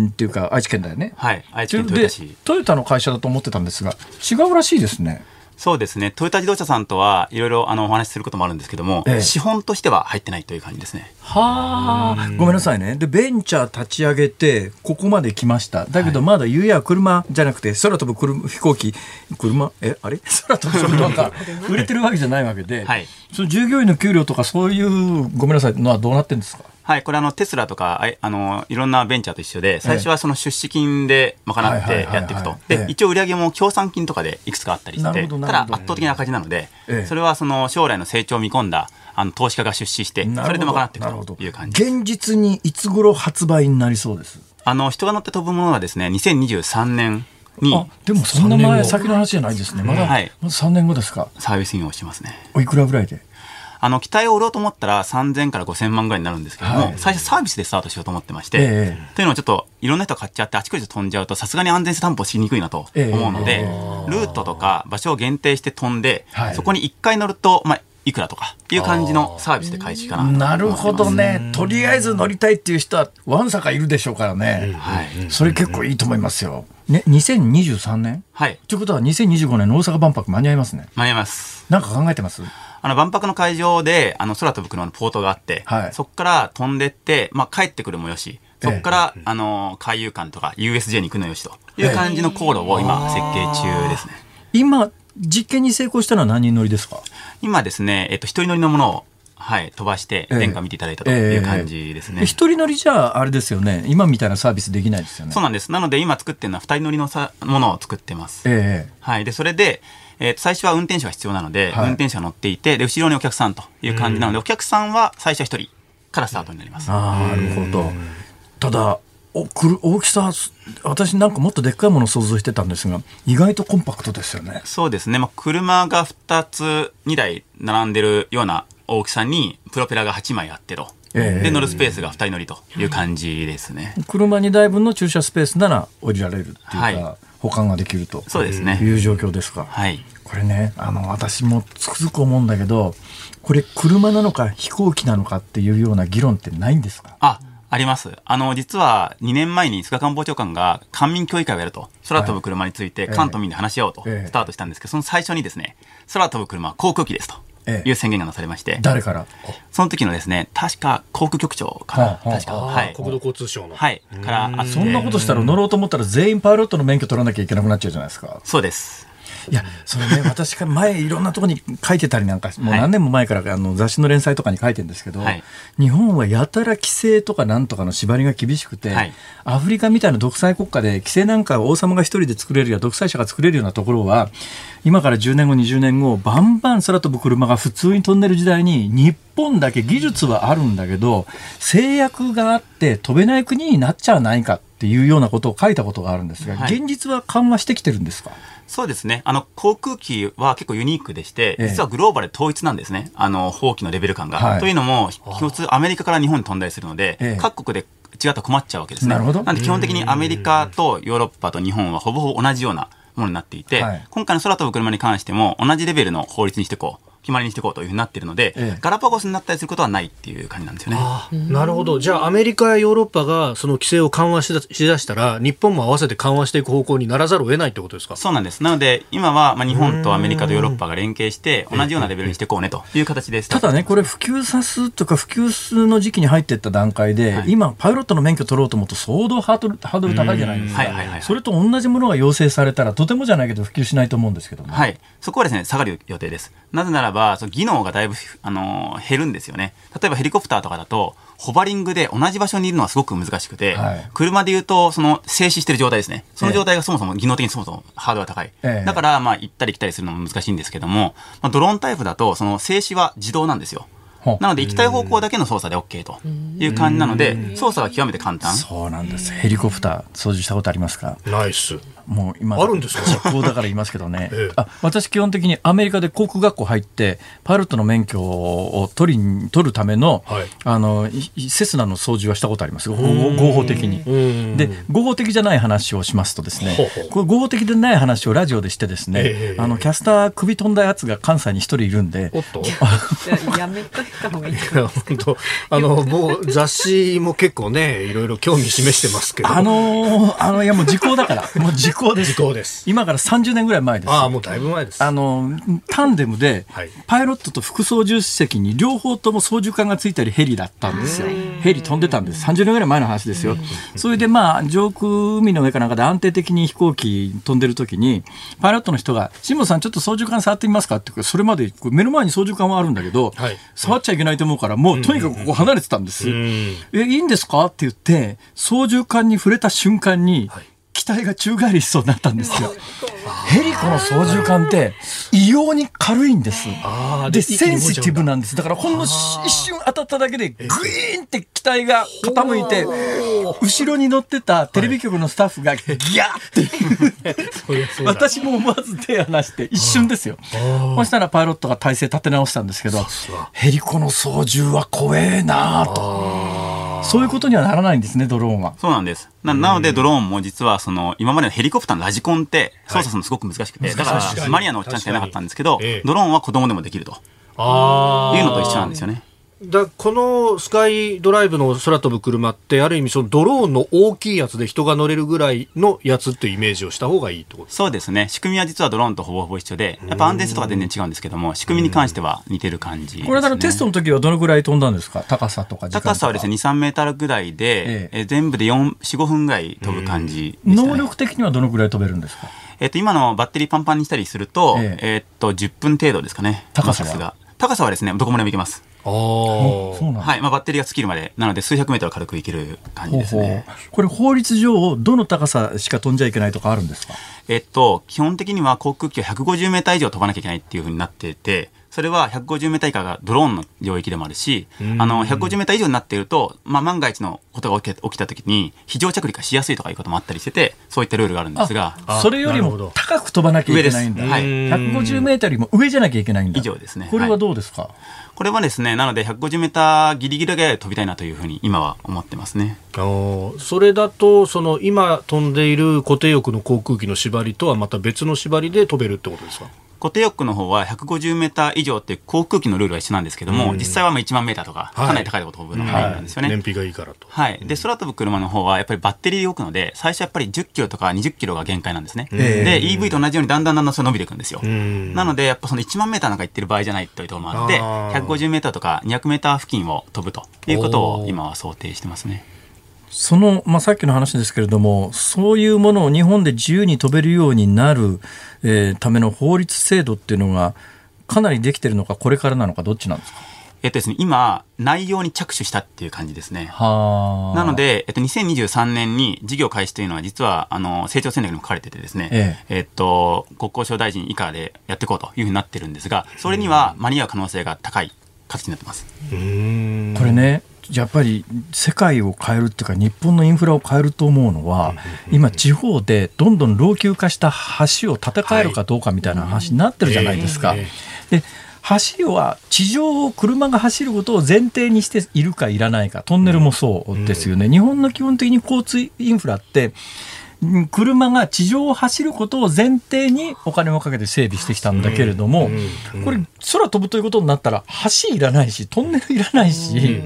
っていうか愛知県だよね。はい、愛知県豊で田市。トヨタの会社だと思ってたんですが違うらしいですねそうですね、トヨタ自動車さんとはいろいろあのお話しすることもあるんですけども、ええ。資本としては入ってないという感じですね。はあ、ごめんなさいね。で、ベンチャー立ち上げて、ここまで来ました。だけど、まだ言うや車じゃなくて、空飛ぶ車飛行機、車、え、あれ？空飛ぶ車が 売れてるわけじゃないわけで、はい。その従業員の給料とか、そういう、ごめんなさい、のはどうなってるんですか？はい、これあのテスラとかあのいろんなベンチャーと一緒で最初はその出資金で賄ってやっていくと。で一応売上も協賛金とかでいくつかあったりしてただ圧倒的な赤字なので、ええ。それはその将来の成長を見込んだあの投資家が出資してそれで賄っていくという感じ。現実にいつ頃発売になりそうです？あの人が乗って飛ぶものはですね2023年にあ、でもそんな前先の話じゃないですね。まだ、はい。まだ3年後ですか。サービス業をしますね。おいくらぐらいで？あの機体を売ろうと思ったら3000から5000万ぐらいになるんですけども、はい。最初サービスでスタートしようと思ってまして、ええ。というのはちょっといろんな人が買っちゃってあちこちで飛んじゃうとさすがに安全性担保しにくいなと思うので、えルートとか場所を限定して飛んで、はい。そこに1回乗ると、まあ、いくらとかいう感じのサービスで開始かななるほどね。とりあえず乗りたいっていう人は、わんさかいるでしょうからね。はい、それ結構いいと思いますよ。ね、2023年はい、ということは2025年の大阪万博間に合いますね。間に合います。なんか考えてます？あの万博の会場であの空飛ぶ車のポートがあって、はいそこから飛んでって、まあ、帰ってくるもよし、そこから、あの海遊館とか USJ に行くのよしという感じの航路を今、設計中ですね。今、実験に成功したのは何人乗りですか？今ですね、えっと、一人乗りのものを、はい、飛ばして、ええ殿下見ていただいたという感じですね。え一人乗りじゃあれですよね、今みたいなサービスできないですよね。そうなんです。なので、今作ってるのは二人乗りのさものを作ってます。えはい。で、それで、えーと最初は運転手が必要なので、はい運転手が乗っていて、で、後ろにお客さんという感じなので、お客さんは最初は一人からスタートになります。ああ、なるほど。ただ、おくる大きさ、私なんかもっとでっかいものを想像してたんですが、意外とコンパクトですよね。そうですね。まあ、車が2つ、2台並んでるような大きさに、プロペラが8枚あってと。ええで、乗るスペースが2人乗りという感じですね。車2台分の駐車スペースなら降りられるっていうか、はい保管ができるとそうですねいう状況ですか。はい。これね、あの、私もつくづく思うんだけど、これ車なのか飛行機なのかっていうような議論ってないんですか？あ、あります。あの、実は2年前に菅官房長官が官民協議会をやると、空飛ぶ車について関東民で話し合おうとええスタートしたんですけど、その最初にですね、空飛ぶ車は航空機ですとええいう宣言がなされまして、誰から？その時のですね、確か航空局長から、確か、あはい。国土交通省の。はい。からあそんなことしたら乗ろうと思ったら全員パイロットの免許取らなきゃいけなくなっちゃうじゃないですか。そうです。いや、それね、私が前いろんなところに書いてたりなんか、もう何年も前からあの雑誌の連載とかに書いてるんですけど、はい。日本はやたら規制とかなんとかの縛りが厳しくて、はい。アフリカみたいな独裁国家で規制なんか王様が一人で作れるや独裁者が作れるようなところは、今から10年後、20年後、バンバン空飛ぶ車が普通に飛んでる時代に、日本だけ技術はあるんだけど、制約があって飛べない国になっちゃわないかっていうようなことを書いたことがあるんですが、はい。現実は緩和してきてるんですか？そうですね。あの、航空機は結構ユニークでして、ええ実はグローバルで統一なんですね。あの、法規のレベル感が。はいというのも、共通アメリカから日本に飛んだりするので、ええ各国で違ったら困っちゃうわけですね。なるほどなんで基本的にアメリカとヨーロッパと日本はほぼほぼ同じようなものになっていて、はい今回の空飛ぶ車に関しても同じレベルの法律にしていこう。決まりにしていこうというふうになっているので、ええガラパゴスになったりすることはないっていう感じなんですよね。あなるほど。じゃあ、アメリカやヨーロッパがその規制を緩和しだしだしたら、日本も合わせて緩和していく方向にならざるを得ないってことですか？そうなんです。なので、今は、まあ、日本とアメリカとヨーロッパが連携して、同じようなレベルにしていこうねという形です。ただね、これ普及さすとか普及の時期に入っていった段階で、はい今、パイロットの免許取ろうと思うと相当ハードルハードル高いじゃないですかはいはいはいはい。それと同じものが要請されたら、とてもじゃないけど普及しないと思うんですけども。はい。そこはですね、下がる予定です。なぜならば、その技能がだいぶ、あのー減るんですよね。例えばヘリコプターとかだと、ホバリングで同じ場所にいるのはすごく難しくて、はい車で言うと、その静止してる状態ですね。その状態がそもそも技能的にそもそもハードルが高い。ええだから、まあ、行ったり来たりするのも難しいんですけども、まあ、ドローンタイプだと、その静止は自動なんですよ。なので、行きたい方向だけの操作で OK という感じなので、操作は極めて簡単。そうなんです。ヘリコプター操縦したことありますか？ナイス。もう今、あるんですか？実行だから言いますけどね、ええ。あ私、基本的にアメリカで航空学校入って、パイロットの免許を取りに取るための、はい。あのいいセスナの操縦はしたことあります、合合法的に。で、合法的じゃない話をしますとですねほうほう、これ合法的でない話をラジオでしてですね、ええ。あのキャスター首飛んだやつが関西に一人いるんで、おっと。やめといた方がいい。本当。あの、もう雑誌も結構ね、いろいろ興味示してますけど。あのーあのいやもう時効だから、もう時効です。時効です今から30年ぐらい前です。ああ、もうだいぶ前です。あのタンデムで、はいパイロットと副操縦席に両方とも操縦桿がついたりヘリだったんですよ。ヘリ飛んでたんです。30年ぐらい前の話ですよ。それでまあ上空海の上かなんかで安定的に飛行機飛んでる時にパイロットの人が「辛坊さんちょっと操縦桿触ってみますか?」ってそれまで目の前に操縦桿はあるんだけど、はい触っちゃいけないと思うからもうとにかくここ離れてたんです。んえいいんですか？って言って操縦桿に触れた瞬間に、機体が宙返りしそうになったんですよ。ヘリコの操縦桿って異様に軽いんです。で、センシティブなんです。だからほんのし一瞬当たっただけでグイーンって機体が傾いて、後ろに乗ってたテレビ局のスタッフがギャーって私も思わず手離して一瞬ですよ。そしたらパイロットが体勢立て直したんですけど、ヘリコの操縦は怖えなあと。そういうことにはならないんですね、ドローンは。そうなんです。ななので、ドローンも実は、その、今までのヘリコプターのラジコンって操作するのすごく難しくて、だから、マニアのおっちゃんしかいなかったんですけどドローンは子供でもできるとああ。いうのと一緒なんですよね。だこのスカイドライブの空飛ぶ車ってある意味そのドローンの大きいやつで人が乗れるぐらいのやつっていうイメージをした方がいいってこと？そうですね。仕組みは実はドローンとほぼほぼ一緒でやっぱ安定性とか全然違うんですけども仕組みに関しては似てる感じ、ね、これだからテストの時はどのぐらい飛んだんですか？高さとか高さはですね23メーターぐらいで、ええ、全部で45分ぐらい飛ぶ感じ、ね、能力的にはどのぐらい飛べるんですか？えっと、今のバッテリーパンパンにしたりすると、ええ。っと、10分程度ですかね。高さが。高さはですね、どこまでもいけます。あはい、まあ、バッテリーが尽きるまで、なので数百メートル軽くいける感じですね。ほうほう。これ法律上、どの高さしか飛んじゃいけないとかあるんですか？えっと、基本的には航空機は150メーター以上飛ばなきゃいけないっていうふうになっていて、それは150メーター以下がドローンの領域でもあるし、あの、150メーター以上になっていると、まあ、万が一のことが起き起きた時に、非常着陸がしやすいとかいうこともあったりしてて、そういったルールがあるんですが。それよりも高く飛ばなきゃいけないんだ。はい。150メーターよりも上じゃなきゃいけないんだ。以上ですね。これはどうですか、はい、これはですね、なので150メーターギリギリで飛びたいなというふうに今は思ってますね。それだと、その今飛んでいる固定翼の航空機の縛りとはまた別の縛りで飛べるってことですか？固定翼の方は150メーター以上って航空機のルールは一緒なんですけども、実際はまあ1万メーターとか、かなり高いところ飛ぶのがメインなんですよね。燃費がいいからと。はい。で、空飛ぶ車の方はやっぱりバッテリーで動くので、最初やっぱり10キロとか20キロが限界なんですね。で、EV と同じようにだんだんだんだんそれ伸びていくんですよ。なので、やっぱその1万メーターなんか行ってる場合じゃないというところもあって、150メーターとか200メーター付近を飛ぶということを今は想定してますね。その、まあ、さっきの話ですけれども、そういうものを日本で自由に飛べるようになる、えー、ための法律制度っていうのが、かなりできてるのか、これからなのか、どっちなんですか？えっとですね、今、内容に着手したっていう感じですね。なので、えっと、2023年に事業開始というのは、実は、あの、成長戦略にも書かれててですね、えええっと、国交省大臣以下でやっていこうというふうになってるんですが、それには間に合う可能性が高い形になってます。これね、やっぱり世界を変えるっていうか日本のインフラを変えると思うのは今地方でどんどん老朽化した橋を建て替えるかどうかみたいな話になってるじゃないですか。で橋は地上を車が走ることを前提にしているかいらないかトンネルもそうですよね。日本の基本的に交通インフラって車が地上を走ることを前提にお金をかけて整備してきたんだけれども、これ空飛ぶということになったら橋いらないしトンネルいらないし、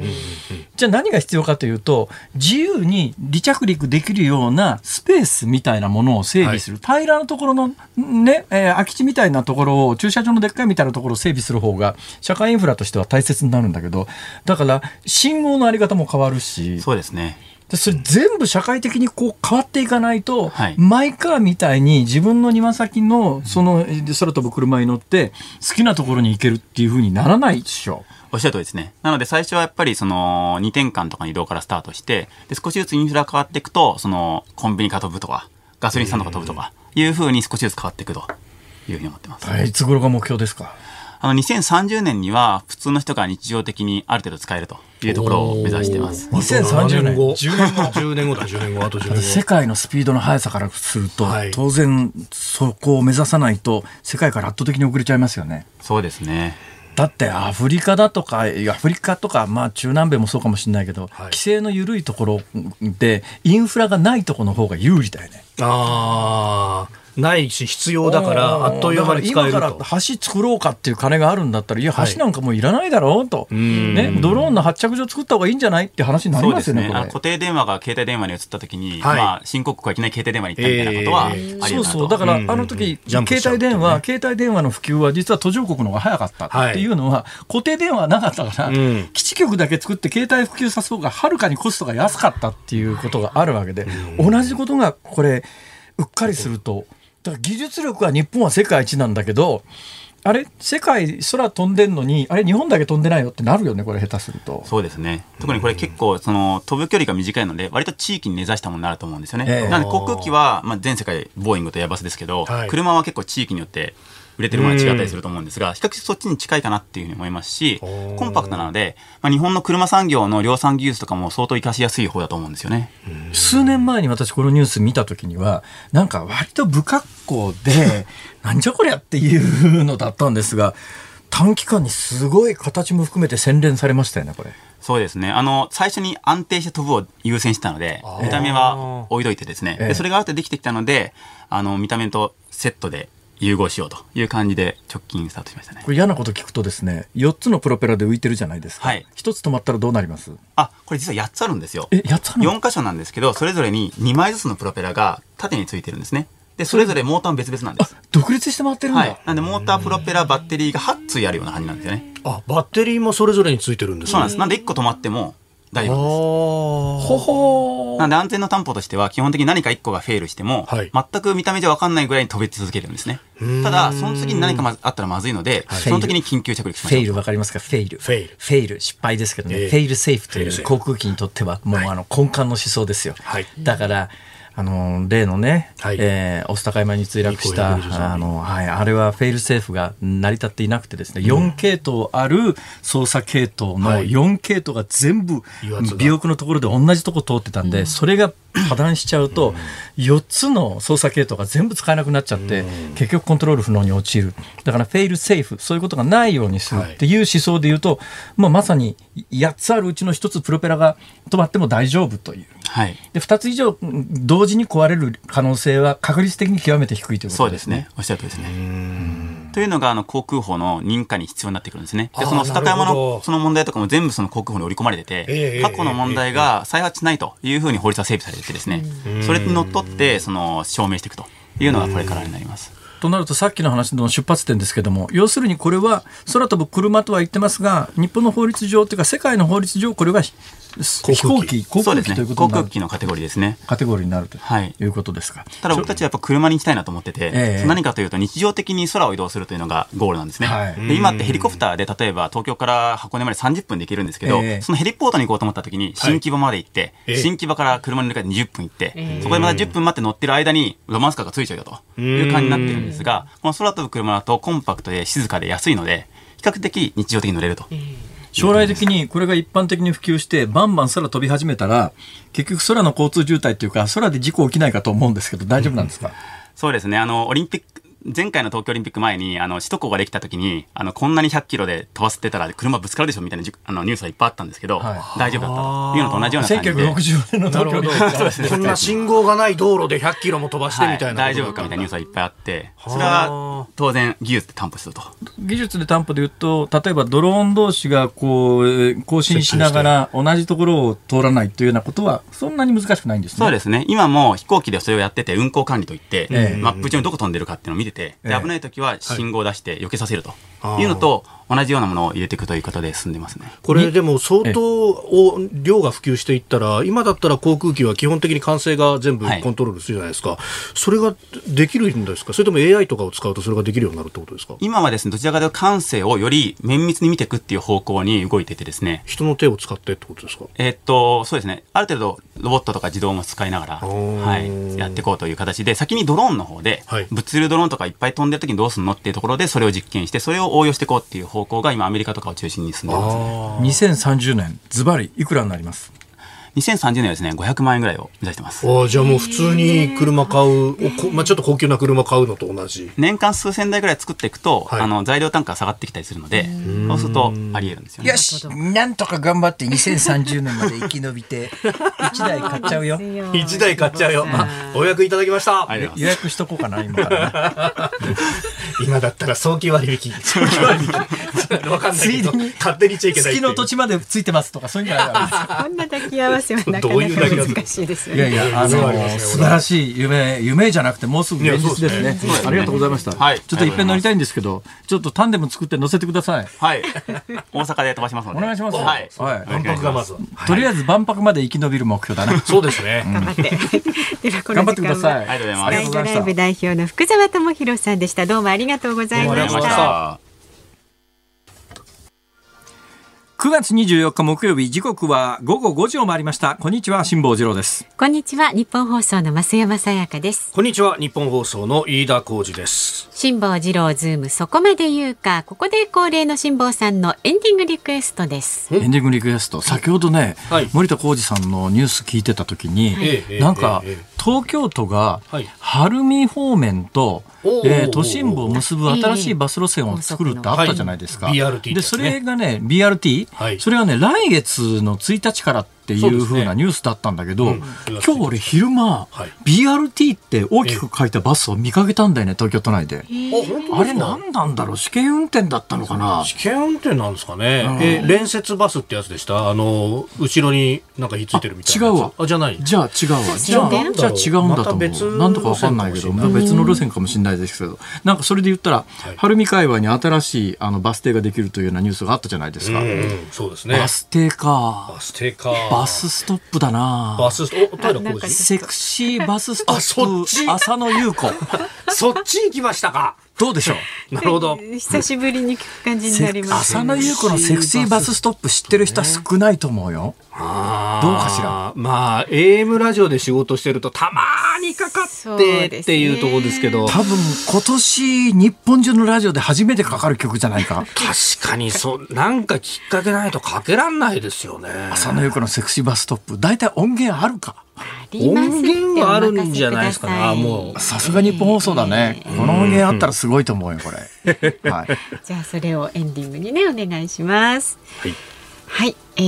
じゃあ何が必要かというと自由に離着陸できるようなスペースみたいなものを整備する、はい、平らなところのね、えー、空き地みたいなところを駐車場のでっかいみたいなところを整備する方が社会インフラとしては大切になるんだけどだから信号のあり方も変わるし。そうですねでそれ全部社会的にこう変わっていかないと、はい、マイカーみたいに自分の庭先のその空飛ぶ車に乗って好きなところに行けるっていうふうにならないでしょ。おっしゃる通りですね。なので最初はやっぱりその2点間とかの移動からスタートして、で少しずつインフラ変わっていくと、そのコンビニが飛ぶとか、ガソリンスタンドが飛ぶとかいうふうに少しずつ変わっていくというふうに思ってます。いつ頃が目標ですか？あの2030年には普通の人が日常的にある程度使えるというところを目指しています。2030年後。10年後。10年後だ、10年後、あと10年後。世界のスピードの速さからすると、はい、当然そこを目指さないと世界から圧倒的に遅れちゃいますよね。そうですね。だってアフリカだとか、アフリカとか、まあ、中南米もそうかもしれないけど、はい、規制の緩いところで、インフラがないところの方が有利だよね。ああ。ないし必要だからあっという間に使えると。今から橋作ろうかっていう金があるんだったらいや橋なんかもういらないだろうと、はい、ね、ドローンの発着場作った方がいいんじゃないって話になりますよね、ね、固定電話が携帯電話に移った時に、はい、まあ、新国国はいきなり携帯電話に行ったみたいなことはありえー、そうそう。だから、あの時、携帯電話、携帯電話の普及は実は途上国の方が早かったっていうのは、固定電話なかったから、基地局だけ作って携帯普及させた方がはるかにコストが安かったっていうことがあるわけで、同じことがこれうっかりすると技術力は日本は世界一なんだけど、あれ、世界空飛んでんのに、あれ、日本だけ飛んでないよってなるよね、これ、下手すると。そうですね。特にこれ結構、その、飛ぶ距離が短いので、割と地域に根ざしたものになると思うんですよね。えー、なので、航空機は、まあ、全世界、ボーイングとエアバスですけど、はい、車は結構地域によって売れてるものが違ったりすると思うんですが、比較的そっちに近いかなっていうふうに思いますし、コンパクトなので、まあ、日本の車産業の量産技術とかも相当活かしやすい方だと思うんですよね。数年前に私このニュース見たときには、なんか割と不格好で、なんじゃこりゃっていうのだったんですが、短期間にすごい形も含めて洗練されましたよね、これ。そうですね。あの、最初に安定して飛ぶを優先したので、見た目は置いといてですね。でそれがあってできてきたので、あの、見た目とセットで融合しようという感じで直近スタートしましたね。これ嫌なこと聞くとですね、4つのプロペラで浮いてるじゃないですか。はい。1つ止まったらどうなります？あ、これ実は8つあるんですよ。え、8つある ?4 箇所なんですけど、それぞれに2枚ずつのプロペラが縦についてるんですね。で、それぞれモーターも別々なんです。独立して回ってるんだ。はい。なんで、モーター、プロペラ、バッテリーが8対あるような感じなんですよね。あ、バッテリーもそれぞれについてるんですそうなんです。なんで1個止まっても大丈夫です。ほほなんで安全の担保としては、基本的に何か1個が fail しても、はい、全く見た目じゃ分かんないぐらいに飛び続けるんですね。ただ、その次に何かあったらまずいので、その時に緊急着陸しましょう。 fail分かりますか？フェイル。フェイル。フェイル。失敗ですけどね。えー、フェイルセーフという航空機にとっては、もうあの根幹の思想ですよ。はい、だから、あの例のね、はい、えー、御巣鷹山に墜落したあの、はい、あれはフェイルセーフが成り立っていなくてですね、うん、4系統ある操作系統の4系統が全部尾翼のところで同じとこ通ってたんで、うん、それが破断しちゃうと、4つの操作系統が全部使えなくなっちゃって、結局コントロール不能に陥る。だからフェイルセーフ、そういうことがないようにするっていう思想で言うと、まあ、まさに8つあるうちの1つプロペラが止まっても大丈夫という。はい、で2つ以上同時に壊れる可能性は確率的に極めて低いということですね。そうですね。おっしゃるとりですね。というのがあの航空法の認可に必要になってくるんですね。でその高山のその問題とかも全部その航空法に織り込まれてて、過去の問題が再発しないというふうに法律は整備されててですね、それにのっとってその証明していくというのがこれからになります。となるとさっきの話の出発点ですけども要するにこれは空飛ぶ車とは言ってますが日本の法律上というか世界の法律上これは飛行機、航空機ということ航空機のカテゴリーですね。カテゴリーになるということですか。ただ僕たちはやっぱ車に行きたいなと思ってて、えー、何かというと日常的に空を移動するというのがゴールなんですね。はい、で今ってヘリコプターで例えば東京から箱根まで30分で行けるんですけど、えー、そのヘリポートに行こうと思った時に新木場まで行って、はい、新木場から車に乗り換えて20分行って、えー、そこでまた10分待って乗ってる間にロマンスカーがついちゃうよという感じになってるんですが、この空飛ぶ車だとコンパクトで静かで安いので、比較的日常的に乗れると。将来的にこれが一般的に普及してバンバン空飛び始めたら結局空の交通渋滞というか空で事故起きないかと思うんですけど大丈夫なんですか、そうですね。あのオリンピッ前回の東京オリンピック前に、あの、首都高ができた時に、あの、こんなに100キロで飛ばせてたら車ぶつかるでしょみたいな あのニュースがいっぱいあったんですけど、はい、大丈夫だったと。いうのと同じような感じで。1960年の東京 でこんな信号がない道路で100キロも飛ばしてみたいな、はい、大丈夫かみたいなニュースがいっぱいあって、それは当然技術で担保すると。技術で担保で言うと、例えばドローン同士がこう、更新しながら同じところを通らないというようなことは、そんなに難しくないんですね。そうですね。今も飛行機でそれをやってて、運航管理といって、えー、マップ上にどこ飛んでるかっていうのを見てて、で危ない時は信号を出して避けさせるというのと、同じようなものを入れていくということで進んでますね。これでも相当量が普及していったら今だったら航空機は基本的に管制が全部コントロールするじゃないですか、はい、それができるんですか？それとも AI とかを使うとそれができるようになるってことですか？今はですねどちらかというと管制をより綿密に見ていくっていう方向に動いててですね。人の手を使ってってことですか？えー、っとそうですね。ある程度ロボットとか自動も使いながら、はい、やっていこうという形で先にドローンの方で、はい、物流ドローンとかいっぱい飛んでる時にどうするのっていうところでそれを実験してそれを応用していこうっていう方向が今アメリカとかを中心に進んでますね。2030年、ズバリいくらになります？2030年はですね、500万円ぐらいを目指してます。あじゃあもう普通に車買う、まあ、ちょっと高級な車買うのと同じ。年間数千台ぐらい作っていくと、はい、あの材料単価下がってきたりするので、そうするとありえるんですよね。よし、なんとか頑張って 2030年まで生き延びて、1台買っちゃうよ。1台買っちゃうよ。お役いただきました。予約しとこうかな、今から、今だったら早期割引。早期割引。わかんないけど、勝手にちゃいけない。月の土地までついてますとか、そういうのあるこんな抱き合わせはなかなか難しいですよね。いやいや、あの、素晴らしい夢、夢じゃなくて、もうすぐ現実ですね。ありがとうございました。はい。ちょっといっぺん乗りたいんですけど、ちょっとタンデム作って乗せてください。はい。大阪で飛ばしますので。お願いします。はい。はい。万博がまず。とりあえず万博まで生き延びる目標だな。そうですね。頑張って。頑張ってください。ありがとうございます。スカイドライブ代表の福澤智弘さんでした。どうもありがとうございました。9月24日木曜日時刻は午後5時を回りました。こんにちは辛坊治郎です。こんにちはニッポン放送の増山さやかです。こんにちはニッポン放送の飯田浩司です。辛坊治郎ズームそこまで言うか。ここで恒例の辛坊さんのエンディングリクエストです。エンディングリクエスト。先ほどね、はい、森田耕次さんのニュース聞いてた時に、はい、なんか、東京都が晴海方面と、えー、都心部を結ぶ新しいバス路線を作るってあったじゃないですか。BRT で、それがね、BRT、はい、それはね、来月の1日からっていうふうなニュースだったんだけど、ねうん、今日俺昼間、はい、BRT って大きく書いたバスを見かけたんだよね、東京都内で。あれ何なんだろう？試験運転だったのかな？試験運転なんですかね？うん、え、連接バスってやつでした？あの、後ろになんかひっついてるみたいな。違うわ。あ、じゃない。じゃあ違うわ。じゃあ、じゃあ違うんだと思う。なんとかわかんないけど、別の路線かもしれないですけど、なんかそれで言ったら、晴海海岸に新しいあのバス停ができるというようなニュースがあったじゃないですか。そうですね。バス停か。バス停か。バスストップだな。バスストップ？セクシーバスストップ。浅野優子。そっち行きましたか。どうでしょう？なるほど。久しぶりに聞く感じになります。浅野優子のセクシーバスストップ知ってる人は少ないと思うよ。どうかしら？まあ、AM ラジオで仕事してるとたまにかかってっていうところですけど。多分今年日本中のラジオで初めてかかる曲じゃないか。確かにそう、なんかきっかけないとかけらんないですよね。浅野優子のセクシーバスストップ。大体音源あるか。音源はあるんじゃないですかね。もう。さすが日本放送だね。この音源あったらすごいと思うよ、これ。はい。じゃあ、それをエンディングにね、お願いします。はい。はい、え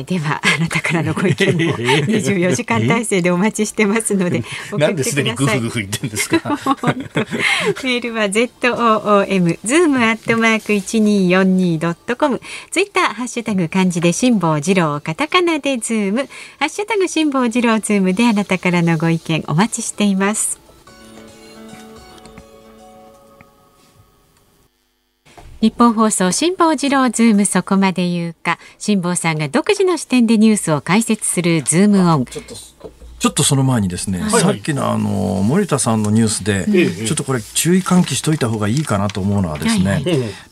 ー、ではあなたからのご意見も24時間体制でお待ちしてますので送ってください。グフグフ言ってんですか？メールは z o o m zoom アットマーク一二四二ドットコム。ツイッターハッシュタグ漢字で辛坊治郎カタカナでズームハッシュタグ辛坊治郎ズームであなたからのご意見お待ちしています。ニッポン放送辛坊治郎ズームそこまで言うか。辛坊さんが独自の視点でニュースを解説するズームオン。ちょっとその前にですね、はい、さっきのあの森田さんのニュースで、ちょっとこれ注意喚起しといた方がいいかなと思うのはですね、はい、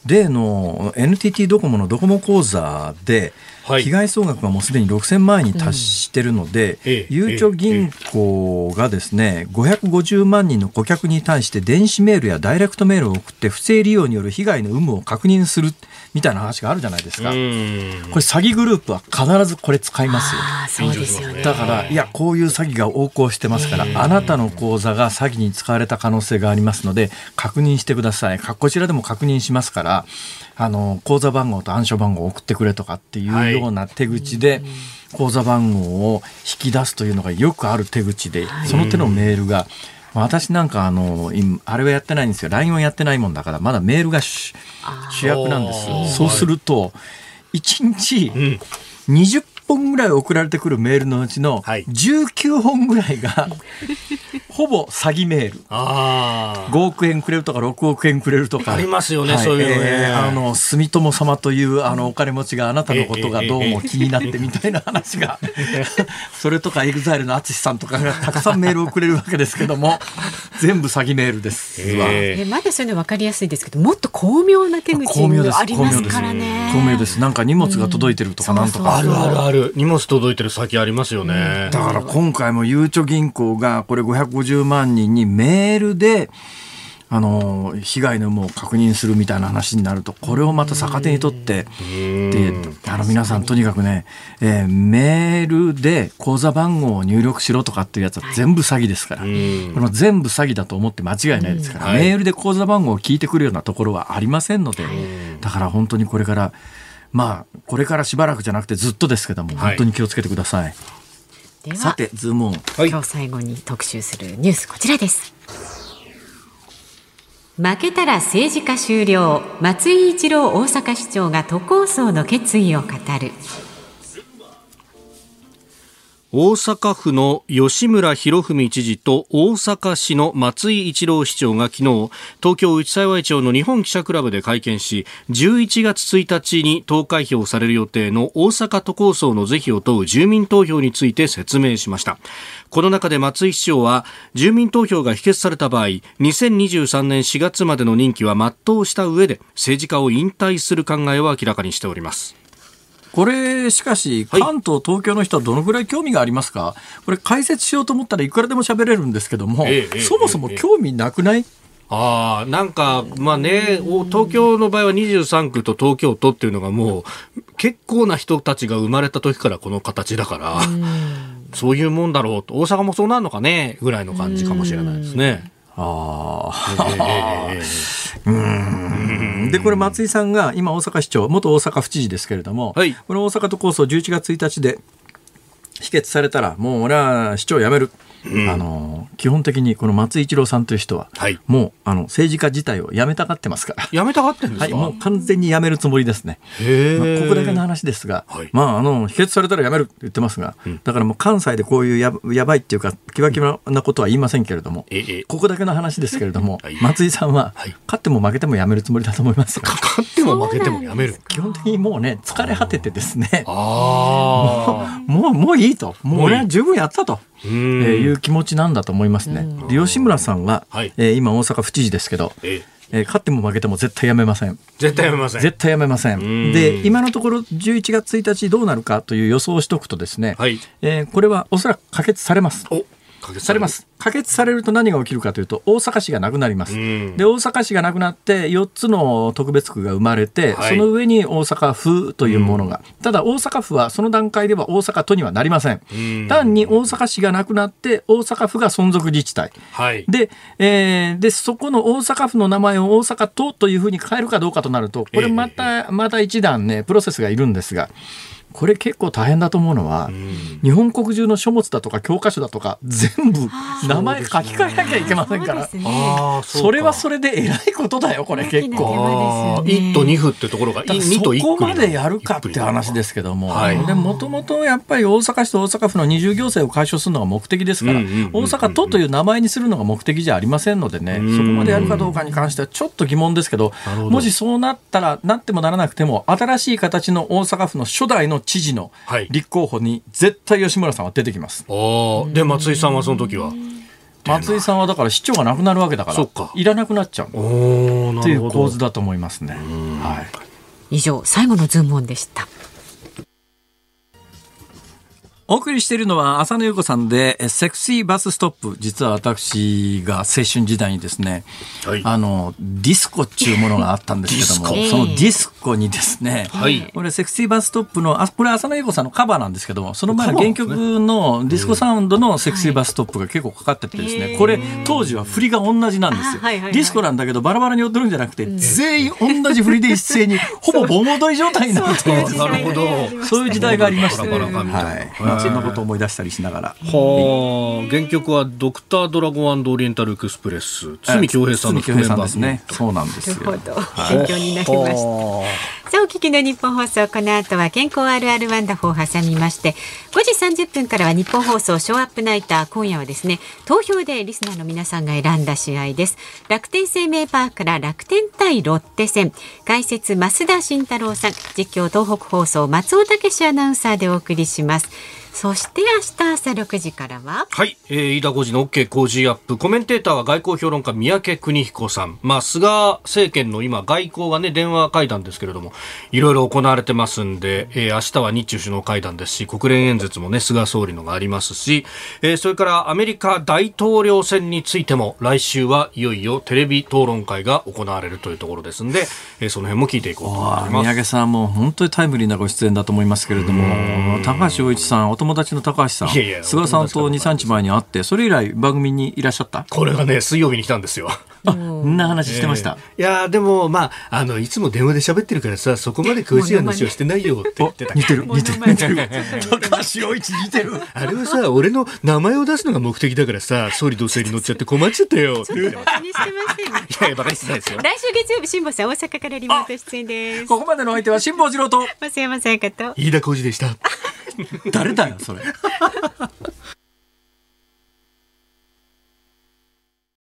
例の NTT ドコモのドコモ口座で、被害総額がもうすでに6000万円に達しているので、うん、ゆうちょ銀行がですね、550万人の顧客に対して電子メールやダイレクトメールを送って不正利用による被害の有無を確認するみたいな話があるじゃないですか。これ詐欺グループは必ずこれ使いますよ。そうですよね。だから、いや、こういう詐欺が横行してますから、あなたの口座が詐欺に使われた可能性がありますので、確認してください。こちらでも確認しますから、あの口座番号と暗証番号を送ってくれとかっていうような手口で、口座番号を引き出すというのがよくある手口で、その手のメールが、私なんかあのあれはやってないんですよ。LINE はやってないもんだからまだメールが主役なんですそうすると1日20本ぐらい送られてくるメールのうちの19本ぐらいが ほぼ詐欺メール。あ5億円くれるとか6億円くれるとか。ありますよね、はい、そういうのね。えー、あの、住友様というあのお金持ちがあなたのことがどうも気になってみたいな話が、それとかエグザイルの淳さんとかがたくさんメールをくれるわけですけども、全部詐欺メールです。えー、まだそういうの分かりやすいですけど、もっと巧妙な手口がありますからね。巧妙です。なんか荷物が届いてるとかなんとか。あるあるある。荷物届いてる先ありますよね。だから今回もゆうちょ銀行がこれ550 50万人にメールであの被害の有無を確認するみたいな話になるとこれをまた逆手にとってであの皆さんとにかくね、えー、メールで口座番号を入力しろとかっていうやつは全部詐欺ですから、この全部詐欺だと思って間違いないですから、メールで口座番号を聞いてくるようなところはありませんので、だから本当にこれからまあこれからしばらくじゃなくてずっとですけども本当に気をつけてください。さてズームオン、はい、今日最後に特集するニュースこちらです。負けたら政治家終了。松井一郎大阪市長が都構想の決意を語る大阪府の吉村博文知事と大阪市の松井一郎市長が昨日東京内幸町の日本記者クラブで会見し11月1日に投開票される予定の大阪都構想の是非を問う住民投票について説明しました。この中で松井市長は住民投票が否決された場合2023年4月までの任期は全うした上で政治家を引退する考えを明らかにしております。これ、しかし、関東、東京の人はどのぐらい興味がありますか、これ、解説しようと思ったらいくらでも喋れるんですけども、ええ、そもそも興味なくない、えああ、なんか、まあね、東京の場合は23区と東京都っていうのがもう、結構な人たちが生まれた時からこの形だから、そういうもんだろうと、大阪もそうなるのかね、ぐらいの感じかもしれないですね。ああ。うんでこれ松井さんが今大阪市長元大阪府知事ですけれども、はい、この大阪都構想11月1日で否決されたらもう俺は市長辞める。うん、あの基本的にこの松井一郎さんという人は、はい、もうあの政治家自体をやめたがってますから。やめたがってんですか、はい、もう完全にやめるつもりですね、まあ、ここだけの話ですが、はい、まああの否決されたらやめるって言ってますが、うん、だからもう関西でこういうややばいっていうかきわきわなことは言いませんけれども、ここだけの話ですけれども、松井さんは、勝っても負けてもやめるつもりだと思います。勝っても負けてもやめる。基本的にもうね疲れ果ててですねあもうもういいともう俺は十分やったと。えー、いう気持ちなんだと思いますね。で吉村さんは、はい、えー、今大阪府知事ですけど、ええー、勝っても負けても絶対やめません。絶対やめません。絶対やめません。で、今のところ11月1日どうなるかという予想をしておくとですね、はい、えー、これはおそらく可決されます。されます。可決されると何が起きるかというと大阪市がなくなります。で大阪市がなくなって4つの特別区が生まれて、はい、その上に大阪府というものが、ただ大阪府はその段階では大阪都にはなりません。単に大阪市がなくなって大阪府が存続自治体。はい、で,、えー、でそこの大阪府の名前を大阪都というふうに変えるかどうかとなるとこれまた、また一段ねプロセスがいるんですが。これ結構大変だと思うのは、うん、日本国中の書物だとか教科書だとか全部名前書き換えなきゃいけませんから、そ、ね、それはそれでえらいことだよこれ結構。一都二府ってところがそこまでやるかって話ですけども、もともとやっぱり大阪市と大阪府の二重行政を解消するのが目的ですから、大阪都という名前にするのが目的じゃありませんのでね、そこまでやるかどうかに関してはちょっと疑問ですけど、もしそうなったらなってもならなくても新しい形の大阪府の初代の知事の立候補に絶対吉村さんは出てきます。はい、で松井さんはその時は？松井さんはだから市長がなくなるわけだからいらなくなっちゃう。という構図だと思いますね。はい、以上最後のズームオンでした。お送りしているのは浅野ゆう子さんでセクシーバスストップ。実は私が青春時代にですね、はい、あのディスコっていうものがあったんですけどもそのディスコにですね、はい、これセクシーバスストップのあこれ浅野ゆう子さんのカバーなんですけどもその前の原曲のディスコサウンドのセクシーバスストップが結構かかっててですねこれ当時は振りが同じなんですよ、はいはいはい、ディスコなんだけどバラバラに踊るんじゃなくて、全員同じ振りで一斉にほぼ盆踊り状態になって なるほど。そういう時代がありましたね。はいそんなこと思い出したりしながら。はあ、原曲はドクタードラゴンオリエンタルエクスプレス、堤恭平さんのメンバーですね。そうなんですよ。勉強になりました。さあ、お聞きの日本放送、この後は健康あるあるワンダフを挟みまして、5時30分からは日本放送ショーアップナイター、今夜はですね、投票でリスナーの皆さんが選んだ試合です。楽天生命パークから楽天対ロッテ戦、解説増田慎太郎さん、実況東北放送松尾武アナウンサーでお送りします。そして明日朝6時からははい、えー、飯田浩司の OK 工事アップ。コメンテーターは外交評論家三宅邦彦さん。まあ菅政権の今外交がね電話会談ですけれどもいろいろ行われてますんで、えー、明日は日中首脳会談ですし国連演説もね菅総理のがありますし、えー、それからアメリカ大統領選についても来週はいよいよテレビ討論会が行われるというところですんで、えー、その辺も聞いていこうと思います。三宅さんも本当にタイムリーなご出演だと思いますけれども高橋洋一さん友達の高橋さん、いやいや菅さんと2、3日前に会って、それ以来番組にいらっしゃった？これがね、水曜日に来たんですよ。あ、んな話してました？えー、いやでも、まあ、あの、いつも電話で喋ってるからさ、そこまで詳しい話はしてないよって言ってた。似てる、似てる、似てる。高橋洋一似てる。あれはさ、俺の名前を出すのが目的だからさ、総理同棲に乗っちゃって困っちゃったよ。ちょっと気にしてません。いや、バカにしてないですよ。来週月曜日、辛坊さん、大阪からリモート出演です。ここまでの相手は辛坊治郎と、増山さやかと、飯田浩二でした。誰だよ、それ。